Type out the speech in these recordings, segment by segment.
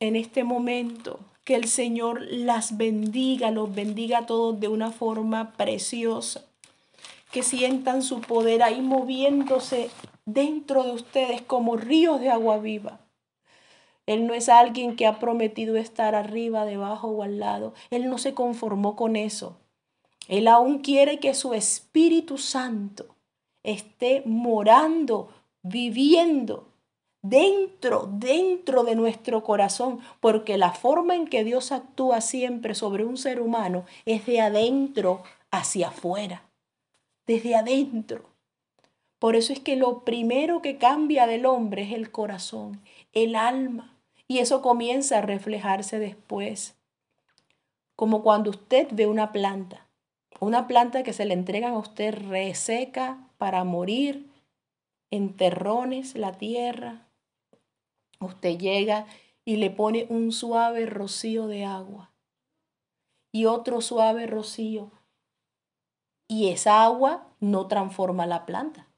en este momento que el Señor las bendiga, los bendiga a todos de una forma preciosa. Que sientan su poder ahí moviéndose dentro de ustedes como ríos de agua viva. Él no es alguien que ha prometido estar arriba, debajo o al lado. Él no se conformó con eso. Él aún quiere que su Espíritu Santo esté morando, viviendo dentro, dentro de nuestro corazón, porque la forma en que Dios actúa siempre sobre un ser humano es de adentro hacia afuera, desde adentro. Por eso es que lo primero que cambia del hombre es el corazón, el alma, y eso comienza a reflejarse después. Como cuando usted ve una planta, una planta que se le entregan a usted reseca para morir, en terrones la tierra, Usted llega y le pone un suave rocío de agua y otro suave rocío. Y esa agua no transforma la planta.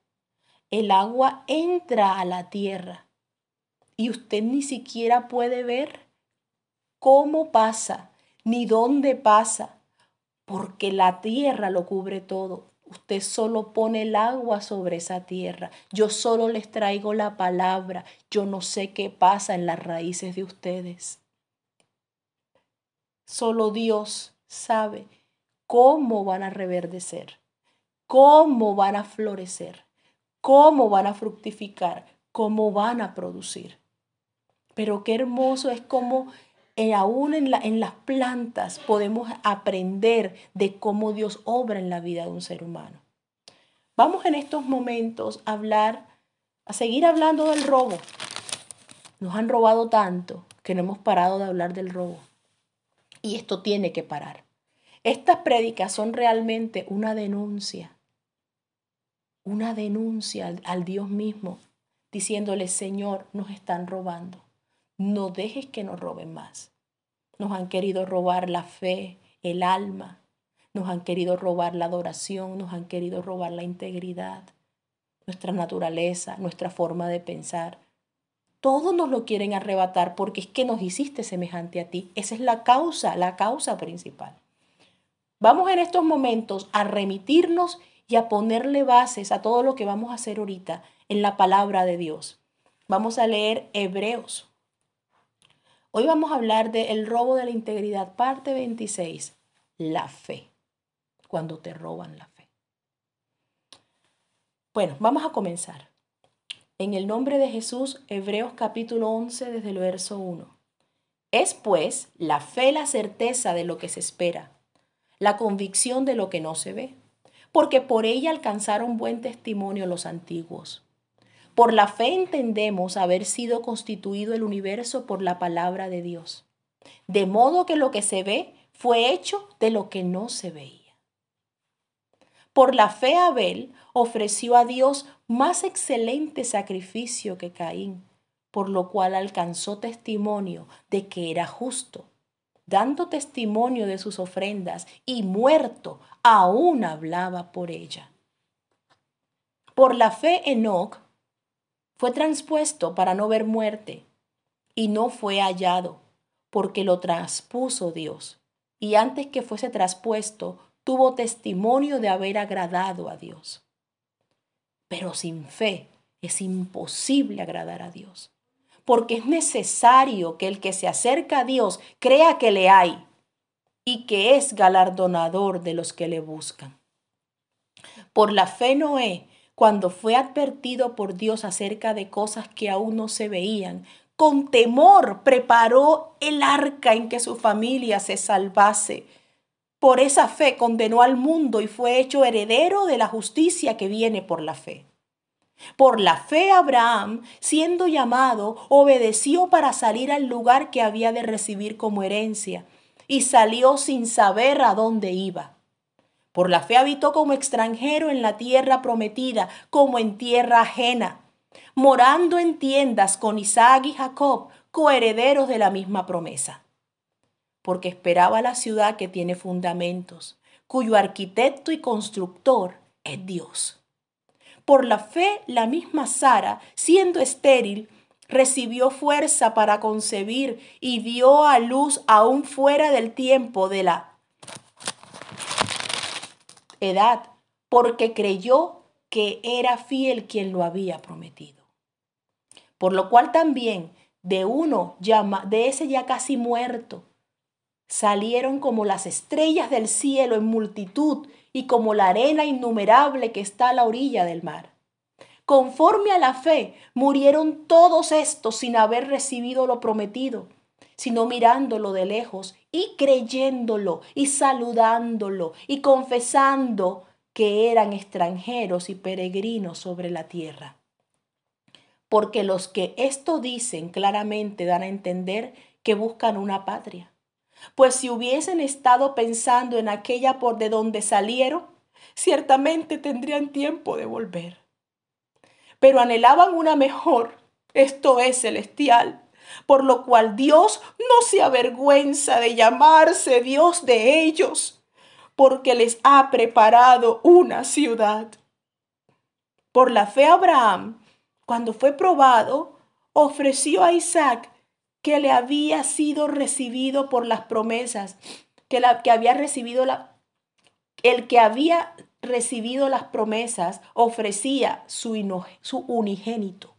El agua entra a la tierra y usted ni siquiera puede ver cómo pasa, ni dónde pasa, porque la tierra lo cubre todo. Usted solo pone el agua sobre esa tierra. Yo solo les traigo la palabra. Yo no sé qué pasa en las raíces de ustedes. Solo Dios sabe cómo van a reverdecer, cómo van a florecer, cómo van a fructificar, cómo van a producir. Pero qué hermoso es como eh, aún en, en las plantas podemos aprender de cómo Dios obra en la vida de un ser humano. Vamos en estos momentos a hablar, a seguir hablando del robo. Nos han robado tanto que no hemos parado de hablar del robo. Y esto tiene que parar. Estas prédicas son realmente una denuncia, una denuncia al Dios mismo, diciéndole, Señor, nos están robando no dejes que nos roben más. Nos han querido robar la fe, el alma, nos han querido robar la adoración, nos han querido robar la integridad, nuestra naturaleza, nuestra forma de pensar. Todo nos lo quieren arrebatar porque es que nos hiciste semejante a ti. Esa es la causa, la causa principal. Vamos en estos momentos a remitirnos y a ponerle bases a todo lo que vamos a hacer ahorita en la palabra de Dios. Vamos a leer Hebreos Hoy vamos a hablar de el robo de la integridad, parte 26, la fe, cuando te roban la fe. Bueno, vamos a comenzar. En el nombre de Jesús, Hebreos capítulo 11, desde el verso 1. Es pues la fe la certeza de lo que se espera, la convicción de lo que no se ve, porque por ella alcanzaron buen testimonio los antiguos. Por la fe entendemos haber sido constituido el universo por la palabra de Dios, de modo que lo que se ve fue hecho de lo que no se veía. Por la fe Abel ofreció a Dios más excelente sacrificio que Caín, por lo cual alcanzó testimonio de que era justo, dando testimonio de sus ofrendas y muerto aún hablaba por ella. Por la fe Enoch fue transpuesto para no ver muerte y no fue hallado, porque lo transpuso Dios. Y antes que fuese traspuesto, tuvo testimonio de haber agradado a Dios. Pero sin fe es imposible agradar a Dios, porque es necesario que el que se acerca a Dios crea que le hay y que es galardonador de los que le buscan. Por la fe Noé, cuando fue advertido por Dios acerca de cosas que aún no se veían, con temor preparó el arca en que su familia se salvase. Por esa fe condenó al mundo y fue hecho heredero de la justicia que viene por la fe. Por la fe Abraham, siendo llamado, obedeció para salir al lugar que había de recibir como herencia, y salió sin saber a dónde iba. Por la fe habitó como extranjero en la tierra prometida, como en tierra ajena, morando en tiendas con Isaac y Jacob, coherederos de la misma promesa. Porque esperaba la ciudad que tiene fundamentos, cuyo arquitecto y constructor es Dios. Por la fe, la misma Sara, siendo estéril, recibió fuerza para concebir y dio a luz aún fuera del tiempo de la edad, porque creyó que era fiel quien lo había prometido. Por lo cual también de uno llama, de ese ya casi muerto, salieron como las estrellas del cielo en multitud y como la arena innumerable que está a la orilla del mar. Conforme a la fe, murieron todos estos sin haber recibido lo prometido, sino mirándolo de lejos y creyéndolo y saludándolo y confesando que eran extranjeros y peregrinos sobre la tierra. Porque los que esto dicen claramente dan a entender que buscan una patria. Pues si hubiesen estado pensando en aquella por de donde salieron, ciertamente tendrían tiempo de volver. Pero anhelaban una mejor, esto es celestial, por lo cual Dios no se avergüenza de llamarse Dios de ellos, porque les ha preparado una ciudad. Por la fe Abraham, cuando fue probado, ofreció a Isaac que le había sido recibido por las promesas, que, la, que había recibido la, el que había recibido las promesas ofrecía su, su unigénito.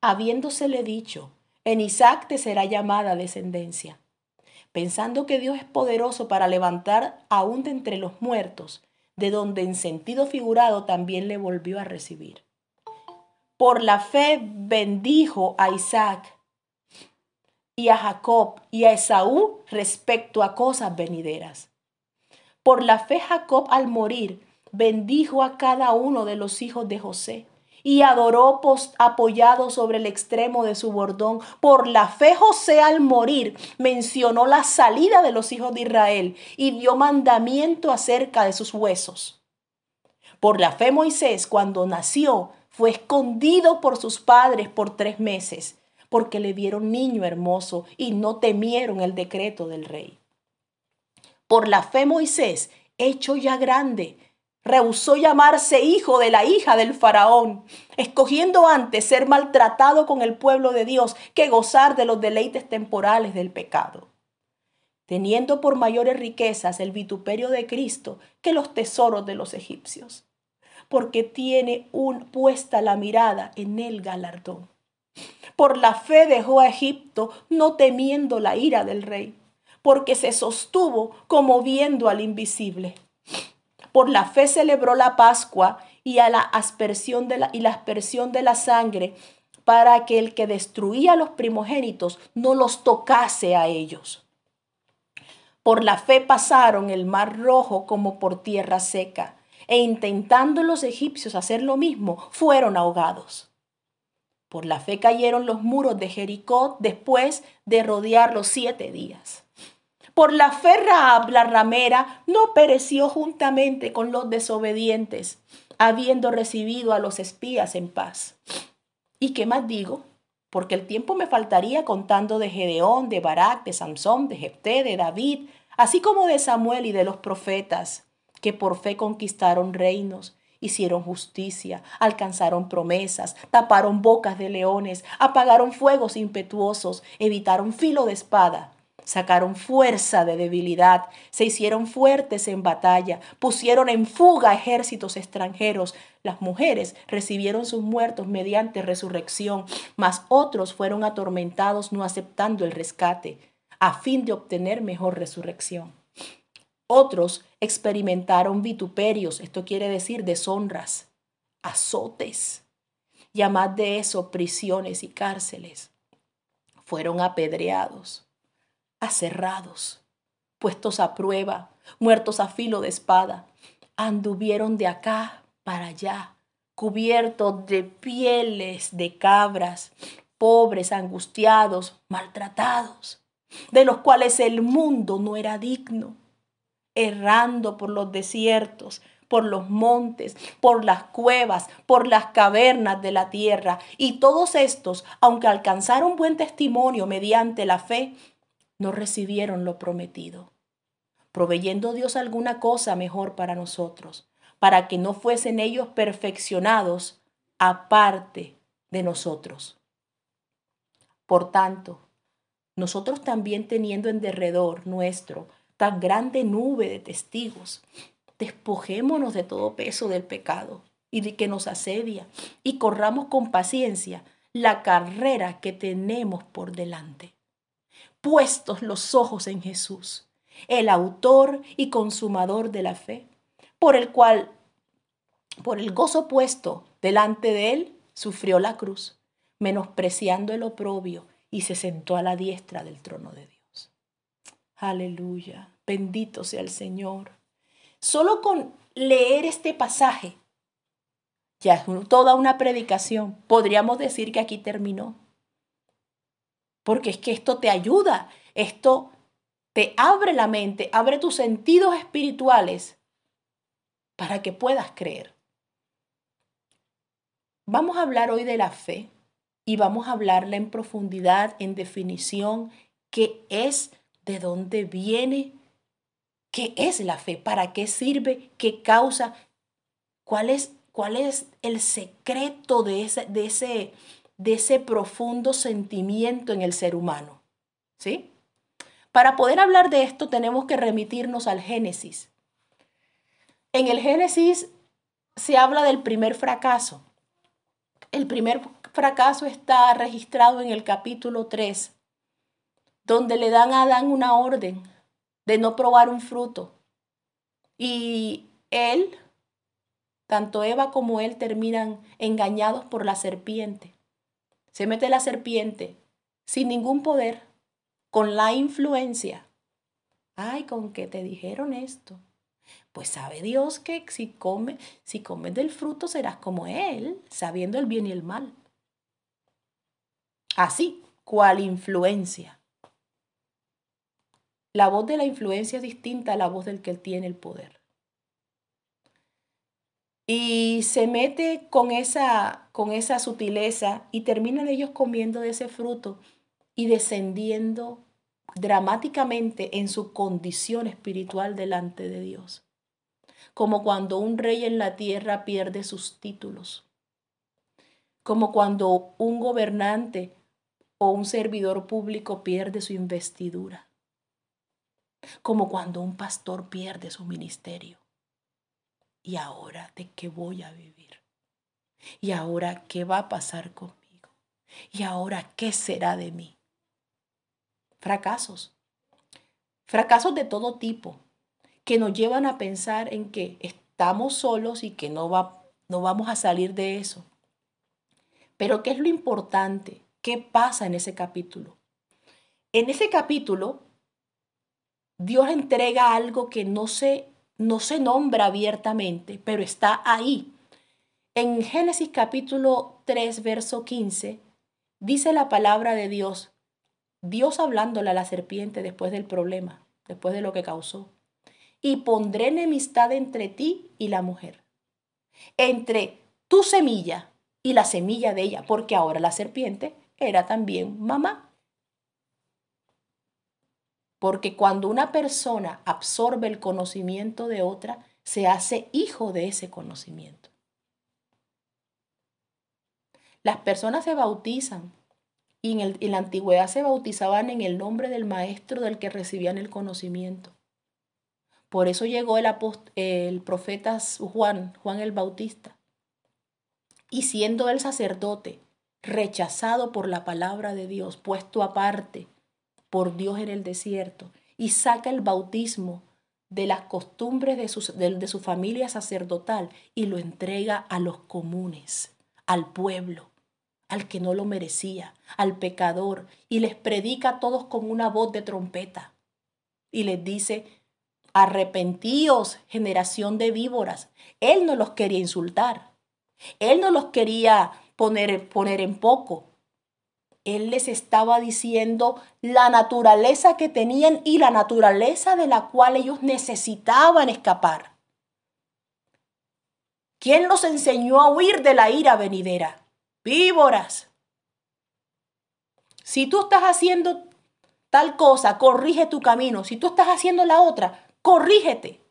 Habiéndosele dicho, en Isaac te será llamada descendencia, pensando que Dios es poderoso para levantar aún de entre los muertos, de donde en sentido figurado también le volvió a recibir. Por la fe bendijo a Isaac y a Jacob y a Esaú respecto a cosas venideras. Por la fe Jacob al morir bendijo a cada uno de los hijos de José y adoró apoyado sobre el extremo de su bordón. Por la fe José al morir mencionó la salida de los hijos de Israel y dio mandamiento acerca de sus huesos. Por la fe Moisés cuando nació fue escondido por sus padres por tres meses porque le vieron niño hermoso y no temieron el decreto del rey. Por la fe Moisés, hecho ya grande, rehusó llamarse hijo de la hija del faraón, escogiendo antes ser maltratado con el pueblo de Dios que gozar de los deleites temporales del pecado, teniendo por mayores riquezas el vituperio de Cristo que los tesoros de los egipcios, porque tiene un, puesta la mirada en el galardón. Por la fe dejó a Egipto, no temiendo la ira del rey, porque se sostuvo como viendo al invisible. Por la fe celebró la Pascua y, a la aspersión de la, y la aspersión de la sangre, para que el que destruía los primogénitos no los tocase a ellos. Por la fe pasaron el mar rojo como por tierra seca, e intentando los egipcios hacer lo mismo, fueron ahogados. Por la fe cayeron los muros de Jericó después de rodearlos siete días. Por la fe Raab, la ramera, no pereció juntamente con los desobedientes, habiendo recibido a los espías en paz. ¿Y qué más digo? Porque el tiempo me faltaría contando de Gedeón, de Barak, de Samson, de Jepté, de David, así como de Samuel y de los profetas, que por fe conquistaron reinos Hicieron justicia, alcanzaron promesas, taparon bocas de leones, apagaron fuegos impetuosos, evitaron filo de espada, sacaron fuerza de debilidad, se hicieron fuertes en batalla, pusieron en fuga ejércitos extranjeros. Las mujeres recibieron sus muertos mediante resurrección, mas otros fueron atormentados no aceptando el rescate, a fin de obtener mejor resurrección. Otros experimentaron vituperios, esto quiere decir deshonras, azotes, además de eso prisiones y cárceles. Fueron apedreados, aserrados, puestos a prueba, muertos a filo de espada. Anduvieron de acá para allá, cubiertos de pieles de cabras, pobres, angustiados, maltratados, de los cuales el mundo no era digno errando por los desiertos, por los montes, por las cuevas, por las cavernas de la tierra. Y todos estos, aunque alcanzaron buen testimonio mediante la fe, no recibieron lo prometido, proveyendo Dios alguna cosa mejor para nosotros, para que no fuesen ellos perfeccionados aparte de nosotros. Por tanto, nosotros también teniendo en derredor nuestro tan grande nube de testigos, despojémonos de todo peso del pecado y de que nos asedia y corramos con paciencia la carrera que tenemos por delante. Puestos los ojos en Jesús, el autor y consumador de la fe, por el cual, por el gozo puesto delante de él, sufrió la cruz, menospreciando el oprobio y se sentó a la diestra del trono de Dios. Aleluya, bendito sea el Señor. Solo con leer este pasaje, ya es toda una predicación, podríamos decir que aquí terminó. Porque es que esto te ayuda, esto te abre la mente, abre tus sentidos espirituales para que puedas creer. Vamos a hablar hoy de la fe y vamos a hablarla en profundidad, en definición, qué es, de dónde viene, qué es la fe, para qué sirve, qué causa, cuál es, cuál es el secreto de ese, de, ese, de ese profundo sentimiento en el ser humano. ¿Sí? Para poder hablar de esto tenemos que remitirnos al Génesis. En el Génesis se habla del primer fracaso. El primer fracaso está registrado en el capítulo 3, donde le dan a Adán una orden de no probar un fruto. Y él, tanto Eva como él terminan engañados por la serpiente. Se mete la serpiente sin ningún poder con la influencia. Ay, con que te dijeron esto. Pues sabe Dios que si, come, si comes del fruto serás como Él, sabiendo el bien y el mal. Así, cual influencia. La voz de la influencia es distinta a la voz del que tiene el poder. Y se mete con esa, con esa sutileza y terminan ellos comiendo de ese fruto y descendiendo dramáticamente en su condición espiritual delante de Dios. Como cuando un rey en la tierra pierde sus títulos. Como cuando un gobernante o un servidor público pierde su investidura. Como cuando un pastor pierde su ministerio. ¿Y ahora de qué voy a vivir? ¿Y ahora qué va a pasar conmigo? ¿Y ahora qué será de mí? fracasos. Fracasos de todo tipo que nos llevan a pensar en que estamos solos y que no, va, no vamos a salir de eso. Pero ¿qué es lo importante? ¿Qué pasa en ese capítulo? En ese capítulo, Dios entrega algo que no se, no se nombra abiertamente, pero está ahí. En Génesis capítulo 3, verso 15, dice la palabra de Dios, Dios hablándole a la serpiente después del problema, después de lo que causó. Y pondré enemistad entre ti y la mujer, entre tu semilla y la semilla de ella, porque ahora la serpiente era también mamá. Porque cuando una persona absorbe el conocimiento de otra, se hace hijo de ese conocimiento. Las personas se bautizan y en, la antigüedad se bautizaban en el nombre del maestro del que recibían el conocimiento. Por eso llegó el, el profeta Juan, Juan el Bautista, y siendo el sacerdote, rechazado por la palabra de Dios, puesto aparte por Dios en el desierto, y saca el bautismo de las costumbres de de su familia sacerdotal y lo entrega a los comunes, al pueblo al que no lo merecía, al pecador, y les predica a todos con una voz de trompeta. Y les dice, arrepentíos, generación de víboras. Él no los quería insultar. Él no los quería poner, poner en poco. Él les estaba diciendo la naturaleza que tenían y la naturaleza de la cual ellos necesitaban escapar. ¿Quién los enseñó a huir de la ira venidera? víboras. Si tú estás haciendo tal cosa, corrige tu camino. Si tú estás haciendo la otra, corrígete.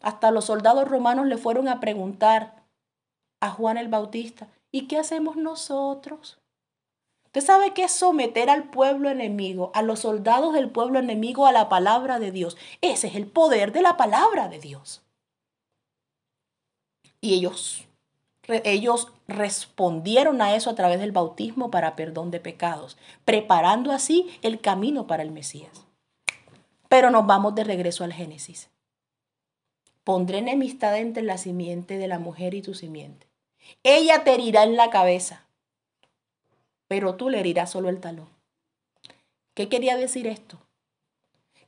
Hasta los soldados romanos le fueron a preguntar a Juan el Bautista, ¿Y qué hacemos nosotros? Usted sabe qué es someter al pueblo enemigo, a los soldados del pueblo enemigo a la palabra de Dios. Ese es el poder de la palabra de Dios. Y ellos, ellos respondieron a eso a través del bautismo para perdón de pecados, preparando así el camino para el Mesías. Pero nos vamos de regreso al Génesis. Pondré enemistad entre la simiente de la mujer y tu simiente. Ella te herirá en la cabeza pero tú le herirás solo el talón. ¿Qué quería decir esto?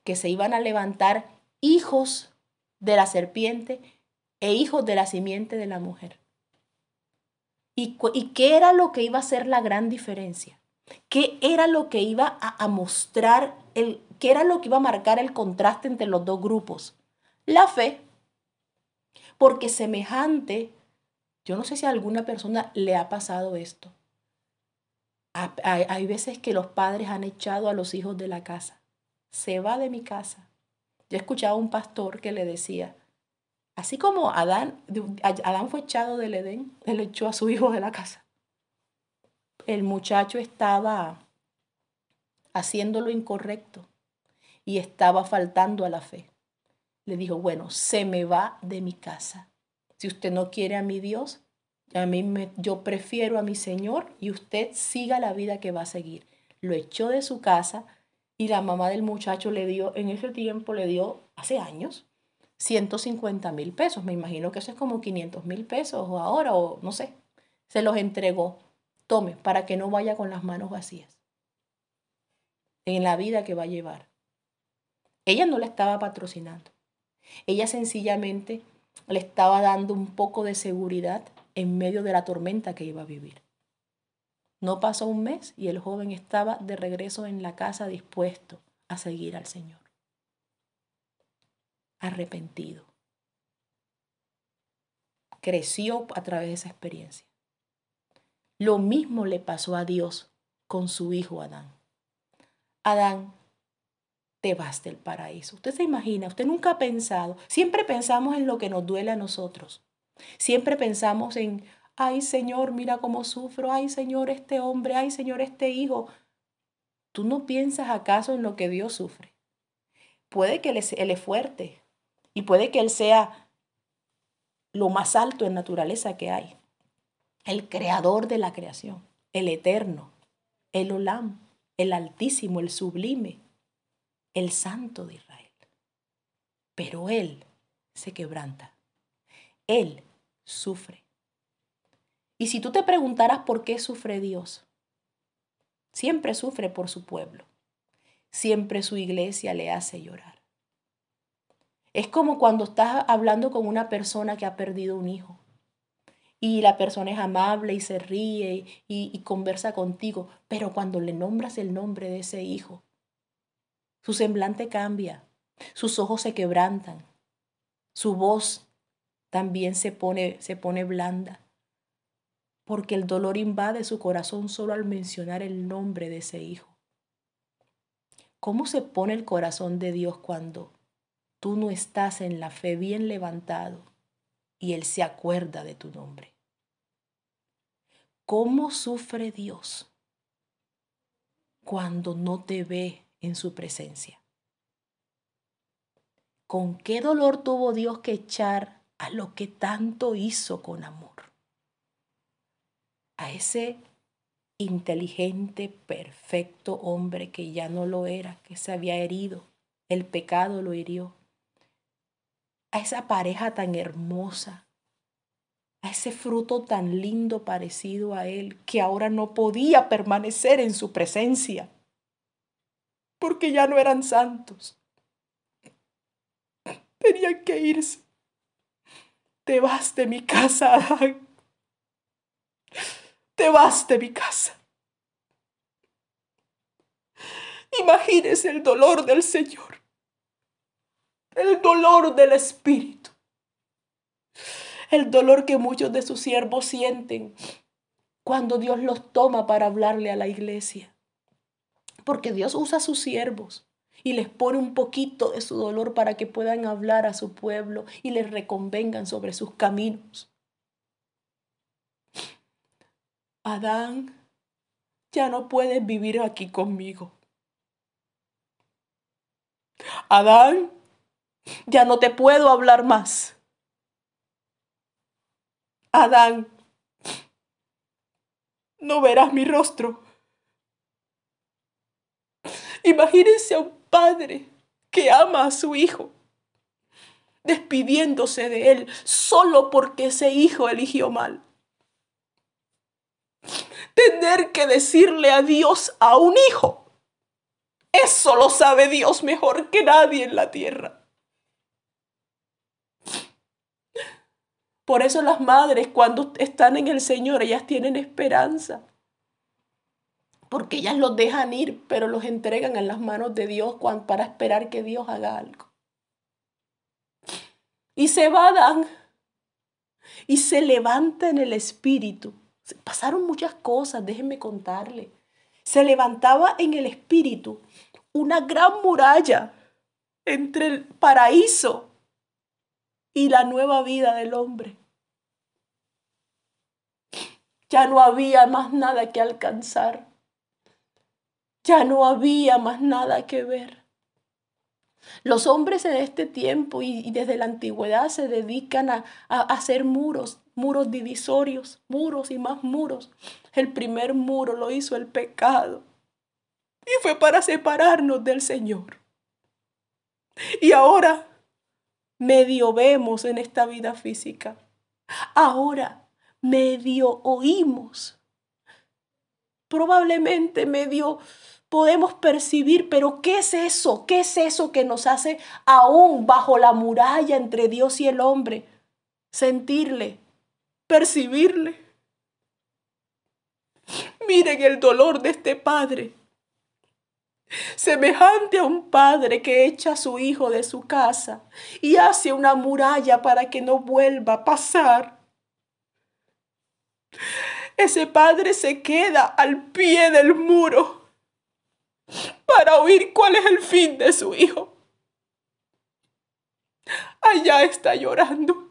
Que se iban a levantar hijos de la serpiente e hijos de la simiente de la mujer. ¿Y, qué era lo que iba a ser la gran diferencia? ¿Qué era lo que iba a, mostrar, el, qué era lo que iba a marcar el contraste entre los dos grupos? La fe. Porque semejante, yo no sé si a alguna persona le ha pasado esto hay, veces que los padres han echado a los hijos de la casa. Se va de mi casa. Yo escuchaba a un pastor que le decía, así como Adán, Adán fue echado del Edén, él echó a su hijo de la casa. El muchacho estaba haciendo lo incorrecto y estaba faltando a la fe. Le dijo, bueno, se me va de mi casa. Si usted no quiere a mi Dios, a mí me, yo prefiero a mi Señor y usted siga la vida que va a seguir. Lo echó de su casa y la mamá del muchacho le dio, en ese tiempo le dio, hace años, 150 mil pesos. Me imagino que eso es como 500 mil pesos o ahora o no sé. Se los entregó. Tome, para que no vaya con las manos vacías en la vida que va a llevar. Ella no la estaba patrocinando. Ella sencillamente le estaba dando un poco de seguridad en medio de la tormenta que iba a vivir. No pasó un mes y el joven estaba de regreso en la casa dispuesto a seguir al Señor. Arrepentido. Creció a través de esa experiencia. Lo mismo le pasó a Dios con su hijo Adán. Adán, te vas del paraíso. Usted se imagina, usted nunca ha pensado, siempre pensamos en lo que nos duele a nosotros. Siempre pensamos en, ay Señor, mira cómo sufro, ay Señor, este hombre, ay Señor, este hijo. ¿Tú no piensas acaso en lo que Dios sufre? Puede que él, es fuerte y puede que Él sea lo más alto en naturaleza que hay, el creador de la creación, el eterno, el olam, el altísimo, el sublime, el santo de Israel. Pero Él se quebranta. Él sufre. Y si tú te preguntaras por qué sufre Dios, siempre sufre por su pueblo. Siempre su iglesia le hace llorar. Es como cuando estás hablando con una persona que ha perdido un hijo y la persona es amable y se ríe y, y, conversa contigo, pero cuando le nombras el nombre de ese hijo, su semblante cambia, sus ojos se quebrantan, su voz también se pone, se pone blanda, porque el dolor invade su corazón solo al mencionar el nombre de ese hijo. ¿Cómo se pone el corazón de Dios cuando tú no estás en la fe bien levantado y Él se acuerda de tu nombre? ¿Cómo sufre Dios cuando no te ve en su presencia? ¿Con qué dolor tuvo Dios que echar a lo que tanto hizo con amor. A ese inteligente, perfecto hombre que ya no lo era, que se había herido, el pecado lo hirió. A esa pareja tan hermosa, a ese fruto tan lindo parecido a él, que ahora no podía permanecer en su presencia, porque ya no eran santos. Tenían que irse. Te vas de mi casa, Adán. Te vas de mi casa. Imagínese el dolor del Señor, el dolor del Espíritu, el dolor que muchos de sus siervos sienten cuando Dios los toma para hablarle a la iglesia. Porque Dios usa a sus siervos y les pone un poquito de su dolor para que puedan hablar a su pueblo y les reconvengan sobre sus caminos. Adán, ya no puedes vivir aquí conmigo. Adán, ya no te puedo hablar más. Adán, no verás mi rostro. Imagínense a un padre que ama a su hijo, despidiéndose de él solo porque ese hijo eligió mal. Tener que decirle adiós a un hijo, eso lo sabe Dios mejor que nadie en la tierra. Por eso las madres cuando están en el Señor, ellas tienen esperanza. Porque ellas los dejan ir, pero los entregan en las manos de Dios para esperar que Dios haga algo. Y se va Adán y se levanta en el espíritu. Pasaron muchas cosas, déjenme contarle. Se levantaba en el espíritu una gran muralla entre el paraíso y la nueva vida del hombre. Ya no había más nada que alcanzar. Ya no había más nada que ver. Los hombres en este tiempo y, desde la antigüedad se dedican a, hacer muros, muros divisorios, muros y más muros. El primer muro lo hizo el pecado y fue para separarnos del Señor. Y ahora medio vemos en esta vida física. Ahora medio oímos. Probablemente medio podemos percibir, pero ¿qué es eso? ¿Qué es eso que nos hace aún bajo la muralla entre Dios y el hombre? Sentirle, percibirle. Miren el dolor de este padre semejante a un padre que echa a su hijo de su casa y hace una muralla para que no vuelva a pasar. Ese padre se queda al pie del muro para oír cuál es el fin de su hijo. Allá está llorando.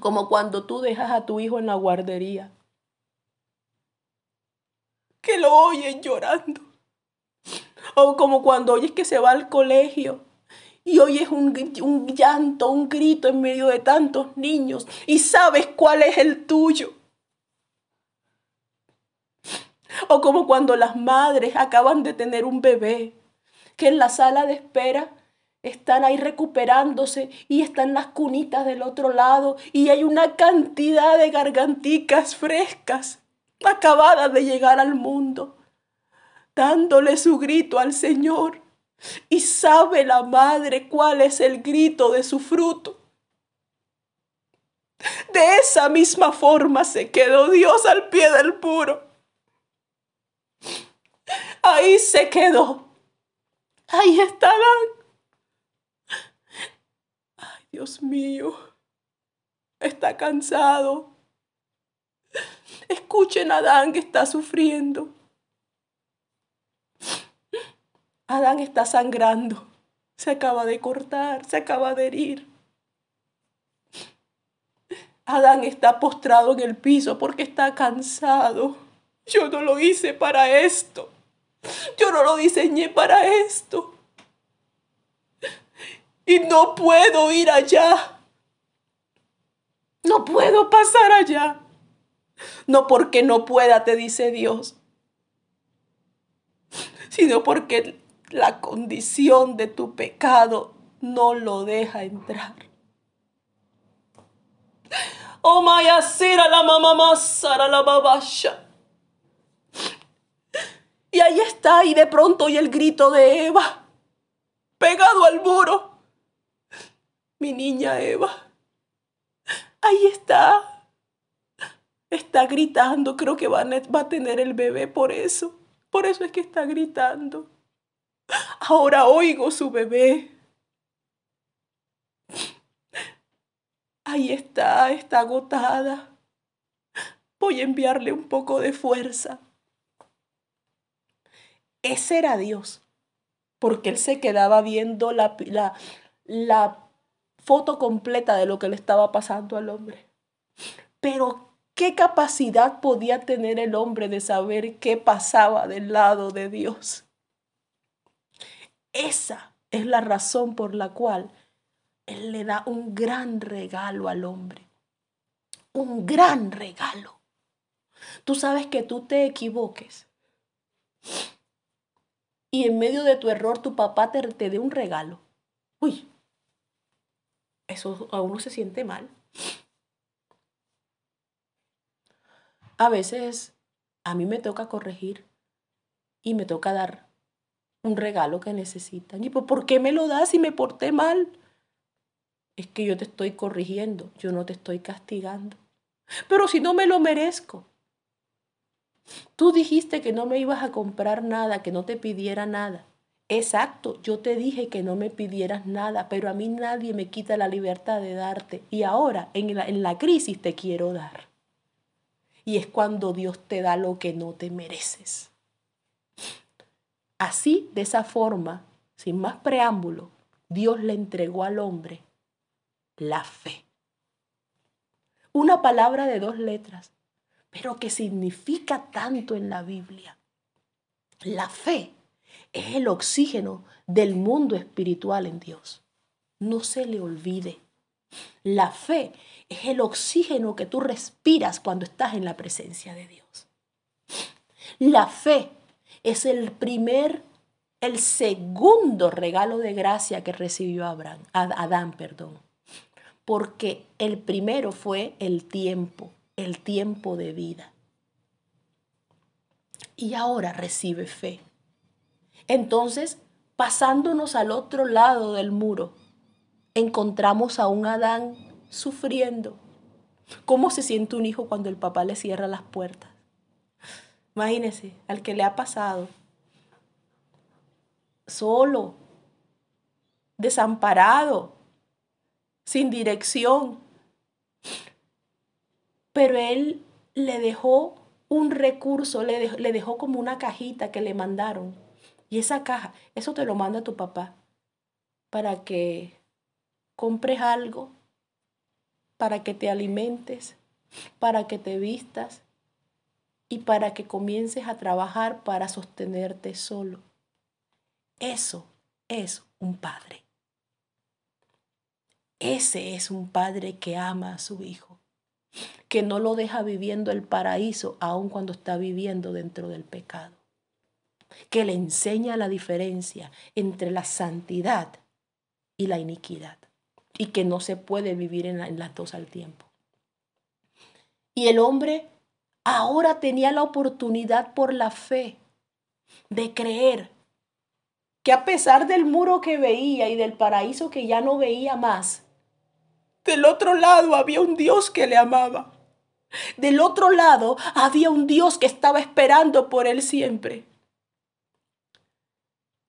Como cuando tú dejas a tu hijo en la guardería que lo oyen llorando. O como cuando oyes que se va al colegio y oyes un, un llanto, un grito en medio de tantos niños y sabes cuál es el tuyo. O como cuando las madres acaban de tener un bebé, que en la sala de espera están ahí recuperándose y están las cunitas del otro lado y hay una cantidad de garganticas frescas acabada de llegar al mundo, dándole su grito al Señor. Y sabe la madre cuál es el grito de su fruto. De esa misma forma se quedó Dios al pie del puro. Ahí se quedó. Ahí está Ay, Dios mío. Está cansado. Escuchen a Adán que está sufriendo. Adán está sangrando. Se acaba de cortar, se acaba de herir. Adán está postrado en el piso porque está cansado. Yo no lo hice para esto. Yo no lo diseñé para esto. Y no puedo ir allá. No puedo pasar allá. No porque no pueda, te dice Dios, sino porque la condición de tu pecado no lo deja entrar. Oh Mayasira la mamá la babasha. Y ahí está, y de pronto oye el grito de Eva, pegado al muro. Mi niña Eva, ahí está Está gritando, creo que va a, tener el bebé por eso. Por eso es que está gritando. Ahora oigo su bebé. Ahí está, está agotada. Voy a enviarle un poco de fuerza. Ese era Dios, porque él se quedaba viendo la, la, la foto completa de lo que le estaba pasando al hombre. Pero ¿Qué capacidad podía tener el hombre de saber qué pasaba del lado de Dios? Esa es la razón por la cual Él le da un gran regalo al hombre. Un gran regalo. Tú sabes que tú te equivoques. Y en medio de tu error tu papá te, te dé un regalo. Uy, eso a uno se siente mal. A veces a mí me toca corregir y me toca dar un regalo que necesitan. ¿Y por qué me lo das si me porté mal? Es que yo te estoy corrigiendo, yo no te estoy castigando. Pero si no me lo merezco. Tú dijiste que no me ibas a comprar nada, que no te pidiera nada. Exacto, yo te dije que no me pidieras nada, pero a mí nadie me quita la libertad de darte. Y ahora, en la, en la crisis, te quiero dar y es cuando Dios te da lo que no te mereces. Así, de esa forma, sin más preámbulo, Dios le entregó al hombre la fe. Una palabra de dos letras, pero que significa tanto en la Biblia. La fe es el oxígeno del mundo espiritual en Dios. No se le olvide. La fe es el oxígeno que tú respiras cuando estás en la presencia de Dios. La fe es el primer, el segundo regalo de gracia que recibió Abraham, Adán, perdón. Porque el primero fue el tiempo, el tiempo de vida. Y ahora recibe fe. Entonces, pasándonos al otro lado del muro, encontramos a un Adán sufriendo. ¿Cómo se siente un hijo cuando el papá le cierra las puertas? Imagínese, al que le ha pasado, solo, desamparado, sin dirección. Pero él le dejó un recurso, le dejó, como una cajita que le mandaron. Y esa caja, eso te lo manda tu papá para que compres algo para que te alimentes, para que te vistas y para que comiences a trabajar para sostenerte solo. Eso es un padre. Ese es un padre que ama a su hijo, que no lo deja viviendo el paraíso aun cuando está viviendo dentro del pecado, que le enseña la diferencia entre la santidad y la iniquidad y que no se puede vivir en, las dos al tiempo. Y el hombre ahora tenía la oportunidad por la fe de creer que a pesar del muro que veía y del paraíso que ya no veía más, del otro lado había un Dios que le amaba. Del otro lado había un Dios que estaba esperando por él siempre.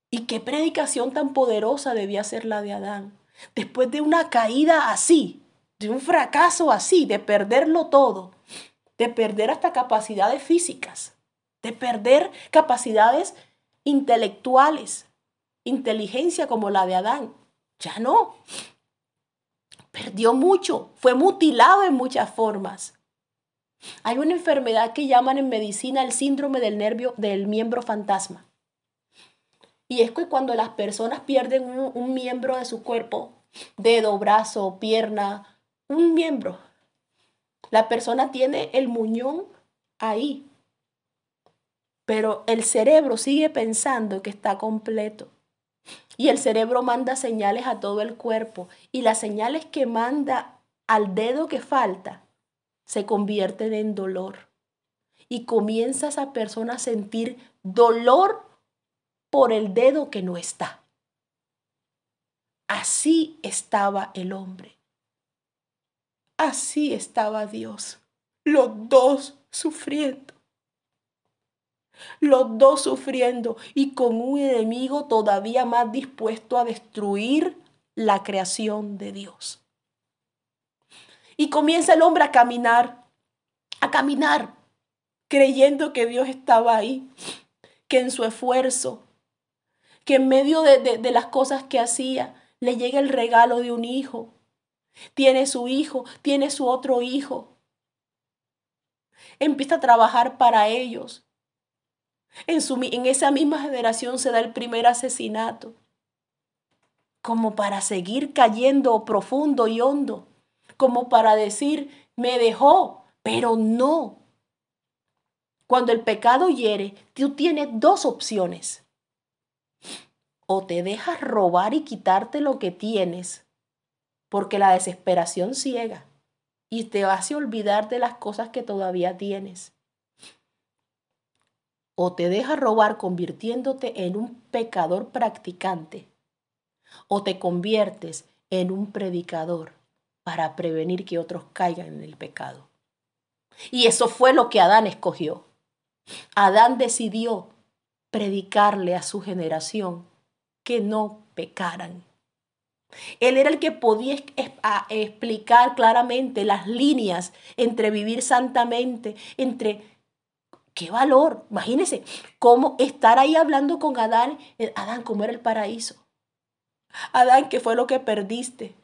Y qué predicación tan poderosa debía ser la de Adán después de una caída así, de un fracaso así, de perderlo todo, de perder hasta capacidades físicas, de perder capacidades intelectuales, inteligencia como la de Adán. Ya no. Perdió mucho, fue mutilado en muchas formas. Hay una enfermedad que llaman en medicina el síndrome del nervio del miembro fantasma. Y es que cuando las personas pierden un, miembro de su cuerpo, dedo, brazo, pierna, un miembro, la persona tiene el muñón ahí, pero el cerebro sigue pensando que está completo. Y el cerebro manda señales a todo el cuerpo y las señales que manda al dedo que falta se convierten en dolor. Y comienza esa persona a sentir dolor por el dedo que no está. Así estaba el hombre. Así estaba Dios. Los dos sufriendo. Los dos sufriendo y con un enemigo todavía más dispuesto a destruir la creación de Dios. Y comienza el hombre a caminar, a caminar, creyendo que Dios estaba ahí, que en su esfuerzo, que en medio de, las cosas que hacía le llega el regalo de un hijo. Tiene su hijo, tiene su otro hijo. empieza a trabajar para ellos. En, su, en esa misma generación se da el primer asesinato, como para seguir cayendo profundo y hondo, como para decir, me dejó, pero no. Cuando el pecado hiere, tú tienes dos opciones. O te dejas robar y quitarte lo que tienes, porque la desesperación ciega y te hace olvidar de las cosas que todavía tienes. O te dejas robar convirtiéndote en un pecador practicante, o te conviertes en un predicador para prevenir que otros caigan en el pecado. Y eso fue lo que Adán escogió. Adán decidió predicarle a su generación que no pecaran. Él era el que podía explicar claramente las líneas entre vivir santamente, entre qué valor. Imagínense cómo estar ahí hablando con Adán. Eh, Adán, ¿cómo era el paraíso? Adán, ¿qué fue lo que perdiste?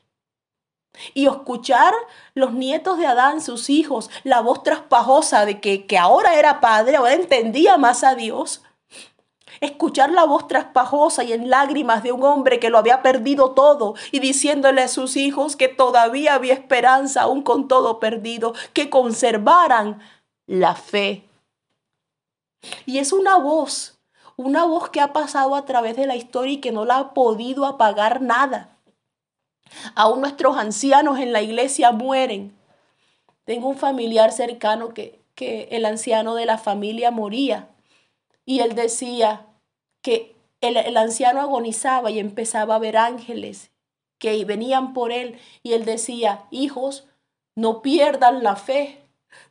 Y escuchar los nietos de Adán, sus hijos, la voz traspajosa de que, que ahora era padre, ahora entendía más a Dios. Escuchar la voz traspajosa y en lágrimas de un hombre que lo había perdido todo y diciéndole a sus hijos que todavía había esperanza aún con todo perdido, que conservaran la fe. Y es una voz, una voz que ha pasado a través de la historia y que no la ha podido apagar nada. Aún nuestros ancianos en la iglesia mueren. Tengo un familiar cercano que, que el anciano de la familia moría y él decía que el, el, anciano agonizaba y empezaba a ver ángeles que venían por él y él decía, hijos, no pierdan la fe,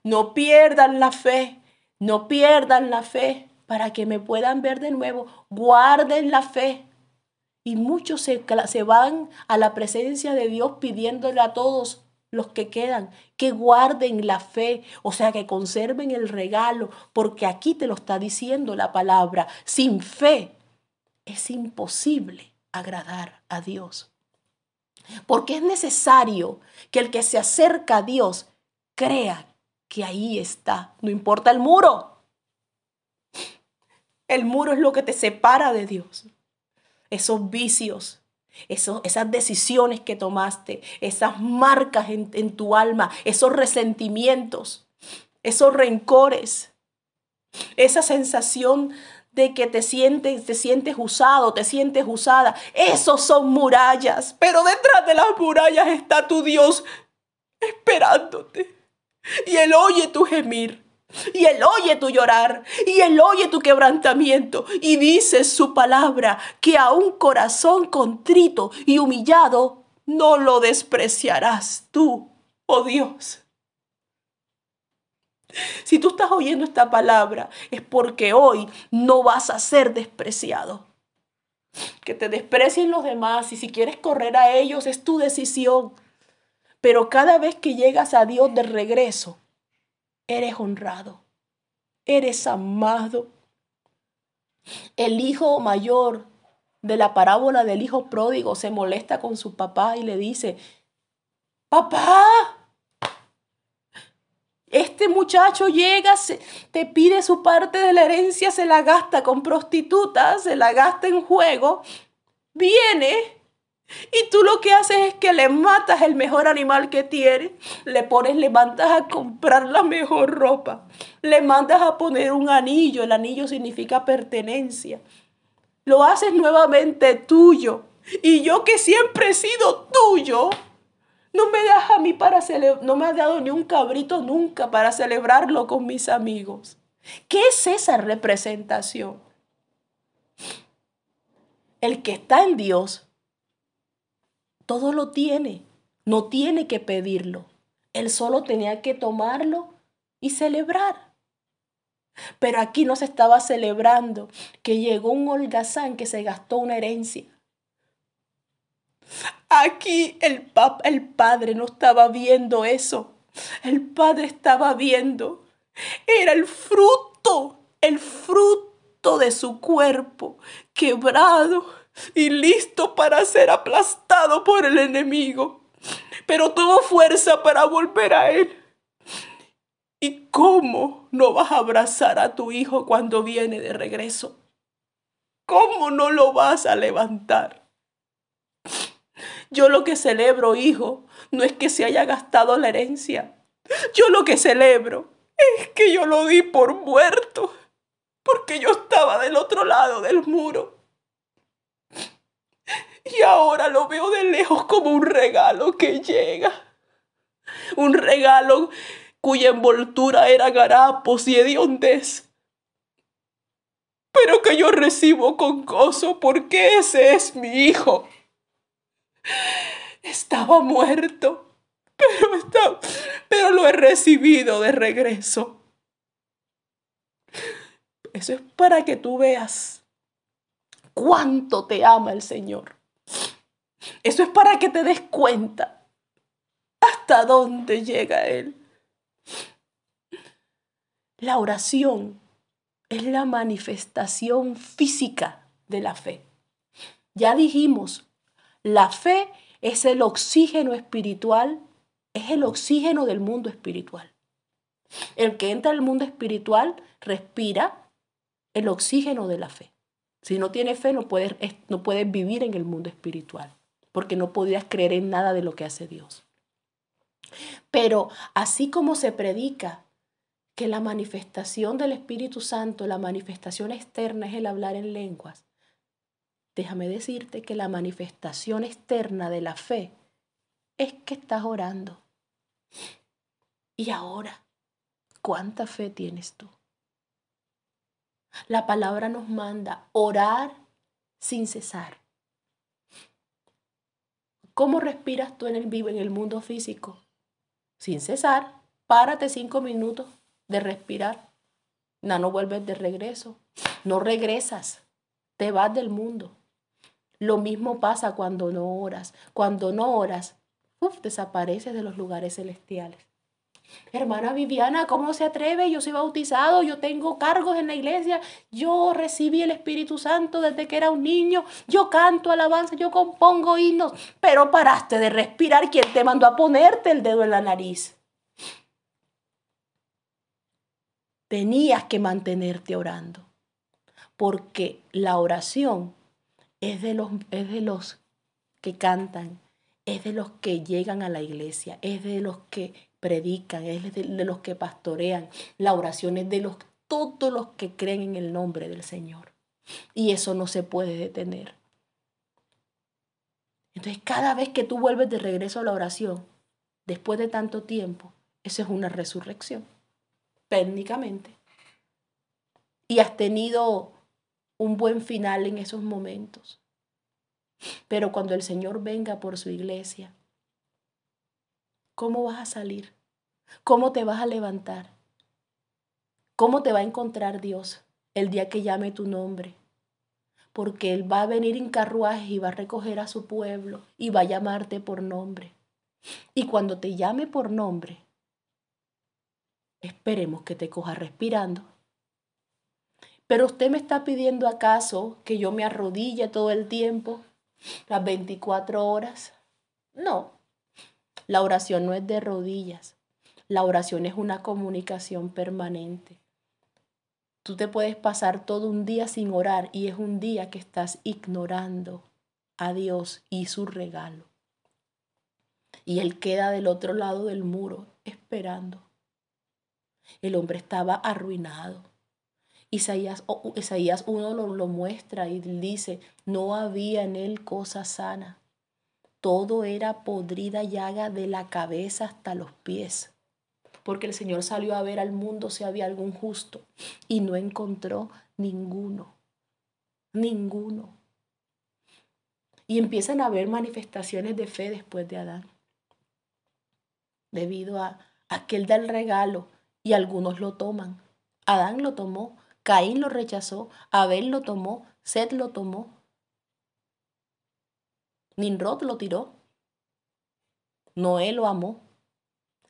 no pierdan la fe, no pierdan la fe para que me puedan ver de nuevo, guarden la fe. Y muchos se, se van a la presencia de Dios pidiéndole a todos los que quedan, que guarden la fe, o sea, que conserven el regalo, porque aquí te lo está diciendo la palabra. Sin fe es imposible agradar a Dios. Porque es necesario que el que se acerca a Dios crea que ahí está, no importa el muro. El muro es lo que te separa de Dios esos vicios, esas decisiones que tomaste, esas marcas en, en tu alma, esos resentimientos, esos rencores, esa sensación de que te sientes, te sientes usado, te sientes usada. Esos son murallas, pero detrás de las murallas está tu Dios esperándote. Y Él oye tu gemir. Y Él oye tu llorar, y Él oye tu quebrantamiento, y dice su palabra que a un corazón contrito y humillado no lo despreciarás tú, oh Dios. Si tú estás oyendo esta palabra, es porque hoy no vas a ser despreciado. Que te desprecien los demás y si quieres correr a ellos es tu decisión. Pero cada vez que llegas a Dios de regreso, eres honrado, eres amado. El hijo mayor de la parábola del hijo pródigo se molesta con su papá y le dice, papá, este muchacho llega, te pide su parte de la herencia, se la gasta con prostitutas, se la gasta en juego, viene y tú lo que haces es que le matas el mejor animal que tiene, le pones, le mandas a comprar la mejor ropa, le mandas a poner un anillo, el anillo significa pertenencia. Lo haces nuevamente tuyo. Y yo que siempre he sido tuyo, no me das a mí para celebrar, no me has dado ni un cabrito nunca para celebrarlo con mis amigos. ¿Qué es esa representación? El que está en Dios todo lo tiene, no tiene que pedirlo. Él solo tenía que tomarlo y celebrar. Pero aquí no se estaba celebrando que llegó un holgazán que se gastó una herencia. Aquí el, el padre no estaba viendo eso. El padre estaba viendo. Era el fruto, el fruto de su cuerpo quebrado y listo para ser aplastado por el enemigo. Pero tuvo fuerza para volver a él. ¿Y cómo no vas a abrazar a tu hijo cuando viene de regreso? ¿Cómo no lo vas a levantar? Yo lo que celebro, hijo, no es que se haya gastado la herencia. Yo lo que celebro es que yo lo di por muerto, porque yo estaba del otro lado del muro. Y ahora lo veo de lejos como un regalo que llega. Un regalo cuya envoltura era garapos y hediondez. Pero que yo recibo con gozo porque ese es mi hijo. Estaba muerto, pero, está, pero lo he recibido de regreso. Eso es para que tú veas cuánto te ama el Señor. Eso es para que te des cuenta hasta dónde llega Él. La oración es la manifestación física de la fe. Ya dijimos, la fe es el oxígeno espiritual, es el oxígeno del mundo espiritual. El que entra al mundo espiritual respira el oxígeno de la fe. Si no tienes fe, no puedes, no puedes vivir en el mundo espiritual, porque no podrías creer en nada de lo que hace Dios. Pero así como se predica que la manifestación del Espíritu Santo, la manifestación externa es el hablar en lenguas, déjame decirte que la manifestación externa de la fe es que estás orando. Y ahora, ¿cuánta fe tienes tú? La palabra nos manda orar sin cesar. ¿Cómo respiras tú en el vivo, en el mundo físico? Sin cesar. Párate cinco minutos de respirar. No, no vuelves de regreso. No regresas. Te vas del mundo. Lo mismo pasa cuando no oras. Cuando no oras, uf, desapareces de los lugares celestiales. Hermana Viviana, ¿cómo se atreve? Yo soy bautizado, yo tengo cargos en la iglesia, yo recibí el Espíritu Santo desde que era un niño, yo canto alabanza, yo compongo himnos, pero paraste de respirar. ¿Quién te mandó a ponerte el dedo en la nariz? Tenías que mantenerte orando, porque la oración es de los, es de los que cantan, es de los que llegan a la iglesia, es de los que predican, es de, los que pastorean. La oración es de los, todos los que creen en el nombre del Señor. Y eso no se puede detener. Entonces, cada vez que tú vuelves de regreso a la oración, después de tanto tiempo, eso es una resurrección, técnicamente. Y has tenido un buen final en esos momentos. Pero cuando el Señor venga por su iglesia, ¿Cómo vas a salir? ¿Cómo te vas a levantar? ¿Cómo te va a encontrar Dios el día que llame tu nombre? Porque Él va a venir en carruaje y va a recoger a su pueblo y va a llamarte por nombre. Y cuando te llame por nombre, esperemos que te coja respirando. Pero usted me está pidiendo acaso que yo me arrodille todo el tiempo, las 24 horas. No, la oración no es de rodillas. La oración es una comunicación permanente. Tú te puedes pasar todo un día sin orar y es un día que estás ignorando a Dios y su regalo. Y Él queda del otro lado del muro esperando. El hombre estaba arruinado. Isaías, Isaías 1 lo, lo muestra y dice, no había en él cosa sana todo era podrida llaga de la cabeza hasta los pies. Porque el Señor salió a ver al mundo si había algún justo y no encontró ninguno. Ninguno. Y empiezan a haber manifestaciones de fe después de Adán. Debido a aquel del regalo y algunos lo toman. Adán lo tomó, Caín lo rechazó, Abel lo tomó, Seth lo tomó, Ninrod lo tiró. Noé lo amó.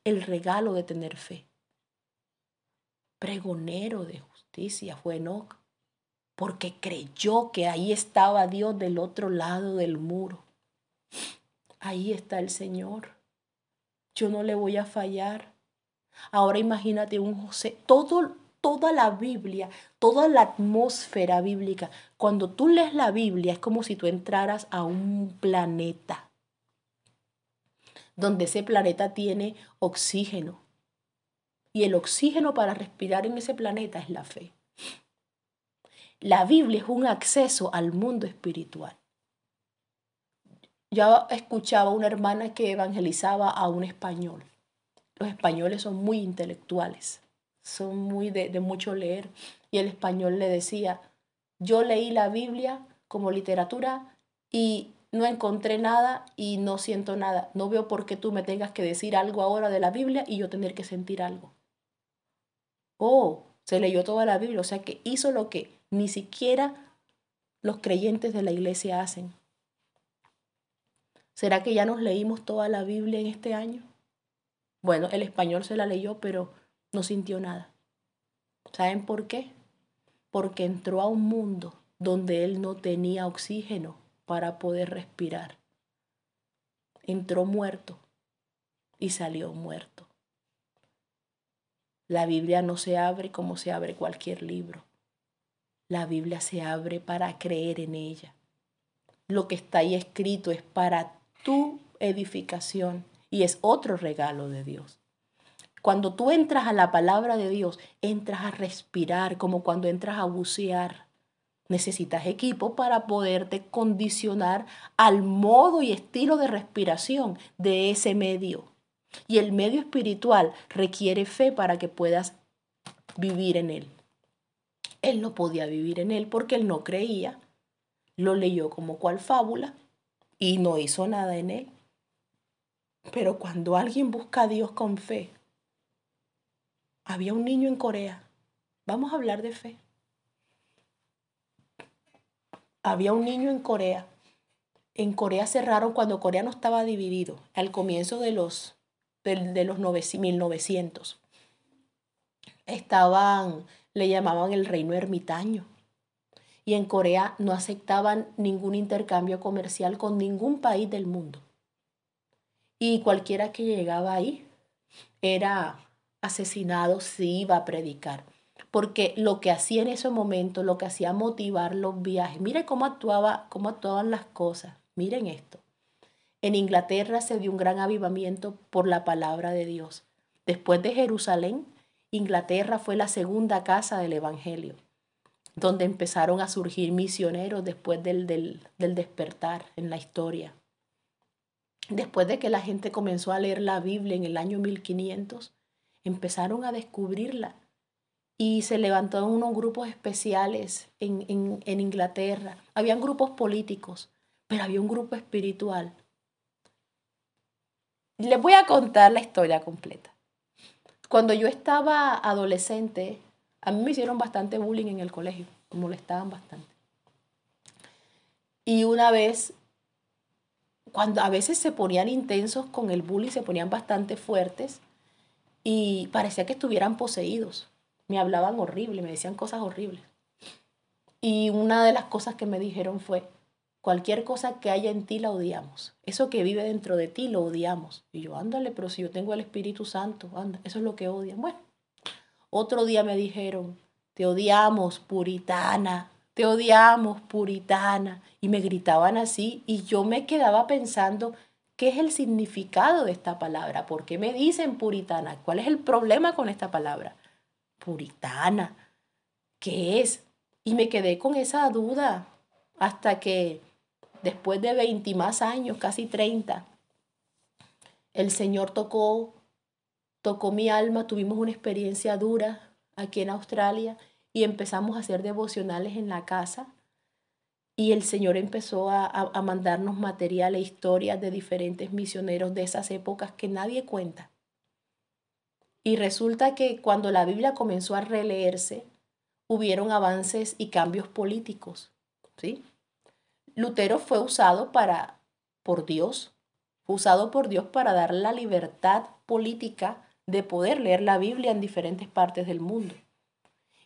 El regalo de tener fe. Pregonero de justicia fue Enoch, porque creyó que ahí estaba Dios del otro lado del muro. Ahí está el Señor. Yo no le voy a fallar. Ahora imagínate un José, todo, toda la Biblia, toda la atmósfera bíblica. Cuando tú lees la Biblia es como si tú entraras a un planeta, donde ese planeta tiene oxígeno. Y el oxígeno para respirar en ese planeta es la fe. La Biblia es un acceso al mundo espiritual. Yo escuchaba una hermana que evangelizaba a un español. Los españoles son muy intelectuales, son muy de, de mucho leer. Y el español le decía, yo leí la Biblia como literatura y no encontré nada y no siento nada. No veo por qué tú me tengas que decir algo ahora de la Biblia y yo tener que sentir algo. Oh, se leyó toda la Biblia, o sea que hizo lo que ni siquiera los creyentes de la iglesia hacen. ¿Será que ya nos leímos toda la Biblia en este año? Bueno, el español se la leyó, pero no sintió nada. ¿Saben por qué? Porque entró a un mundo donde él no tenía oxígeno para poder respirar. Entró muerto y salió muerto. La Biblia no se abre como se abre cualquier libro. La Biblia se abre para creer en ella. Lo que está ahí escrito es para tu edificación y es otro regalo de Dios. Cuando tú entras a la palabra de Dios, entras a respirar como cuando entras a bucear. Necesitas equipo para poderte condicionar al modo y estilo de respiración de ese medio. Y el medio espiritual requiere fe para que puedas vivir en él. Él no podía vivir en él porque él no creía. Lo leyó como cual fábula y no hizo nada en él. Pero cuando alguien busca a Dios con fe, había un niño en Corea. Vamos a hablar de fe. Había un niño en Corea. En Corea cerraron cuando Corea no estaba dividido, al comienzo de los, de, los 1900. Estaban le llamaban el reino ermitaño. Y en Corea no aceptaban ningún intercambio comercial con ningún país del mundo. Y cualquiera que llegaba ahí era asesinado si iba a predicar. Porque lo que hacía en ese momento, lo que hacía motivar los viajes, mire cómo, actuaba, cómo actuaban las cosas. Miren esto. En Inglaterra se dio un gran avivamiento por la palabra de Dios. Después de Jerusalén, Inglaterra fue la segunda casa del Evangelio, donde empezaron a surgir misioneros después del, del, despertar en la historia. Después de que la gente comenzó a leer la Biblia en el año 1500, empezaron a descubrirla y se levantaron unos grupos especiales en, en, en, Inglaterra. Habían grupos políticos, pero había un grupo espiritual. Les voy a contar la historia completa. Cuando yo estaba adolescente, a mí me hicieron bastante bullying en el colegio, me molestaban bastante. Y una vez, cuando a veces se ponían intensos con el bullying, se ponían bastante fuertes y parecía que estuvieran poseídos. Me hablaban horrible, me decían cosas horribles. Y una de las cosas que me dijeron fue, Cualquier cosa que haya en ti la odiamos. Eso que vive dentro de ti lo odiamos. Y yo, ándale, pero si yo tengo el Espíritu Santo, anda, eso es lo que odian. Bueno, otro día me dijeron, te odiamos, puritana, te odiamos, puritana. Y me gritaban así y yo me quedaba pensando, ¿qué es el significado de esta palabra? ¿Por qué me dicen puritana? ¿Cuál es el problema con esta palabra? Puritana, ¿qué es? Y me quedé con esa duda hasta que después de 20 más años, casi 30, el Señor tocó, tocó mi alma, tuvimos una experiencia dura aquí en Australia y empezamos a hacer devocionales en la casa. Y el Señor empezó a, a mandarnos material e historias de diferentes misioneros de esas épocas que nadie cuenta. Y resulta que cuando la Biblia comenzó a releerse, hubieron avances y cambios políticos, ¿sí? Lutero fue usado para, por Dios, usado por Dios para dar la libertad política de poder leer la Biblia en diferentes partes del mundo.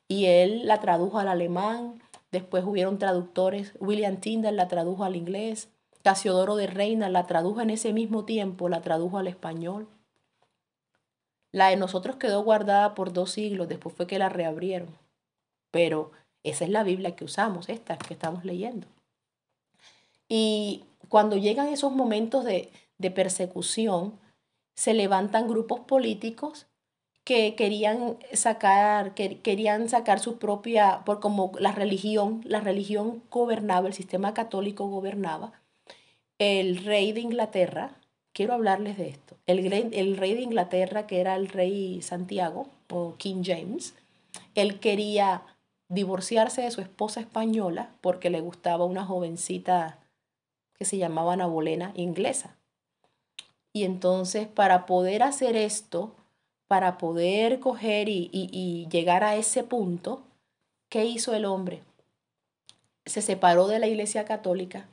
Y él la tradujo al alemán, después hubieron traductores, William Tyndale la tradujo al inglés, Casiodoro de Reina la tradujo en ese mismo tiempo, la tradujo al español. La de nosotros quedó guardada por dos siglos, después fue que la reabrieron. Pero esa es la Biblia que usamos, esta que estamos leyendo. Y cuando llegan esos momentos de, de persecución, se levantan grupos políticos que querían sacar, que querían sacar su propia, por como la religión, la religión gobernaba, el sistema católico gobernaba, el rey de Inglaterra, quiero hablarles de esto, el, el rey de Inglaterra, que era el rey Santiago o King James, él quería divorciarse de su esposa española porque le gustaba una jovencita que se llamaba Ana Bolena inglesa. Y entonces para poder hacer esto, para poder coger y, llegar a ese punto, ¿qué hizo el hombre? Se separó de la iglesia católica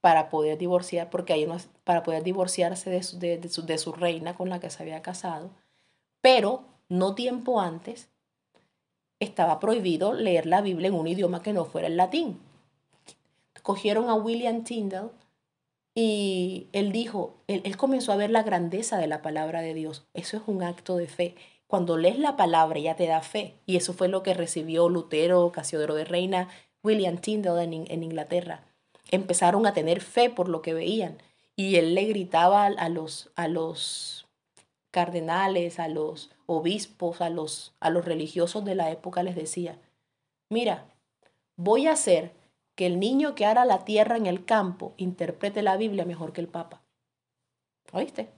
para poder divorciar, porque hay unos, para poder divorciarse de su, de, su, de su reina con la que se había casado, pero no tiempo antes estaba prohibido leer la Biblia en un idioma que no fuera el latín. Cogieron a William Tyndall y él dijo, él, comenzó a ver la grandeza de la palabra de Dios. Eso es un acto de fe. Cuando lees la palabra ya te da fe. Y eso fue lo que recibió Lutero, Casiodoro de Reina, William Tyndale en, en Inglaterra. Empezaron a tener fe por lo que veían. Y él le gritaba a los, a los cardenales, a los obispos, a los, a los religiosos de la época, les decía, mira, voy a hacer que el niño que hará la tierra en el campo interprete la Biblia mejor que el Papa. ¿Oíste?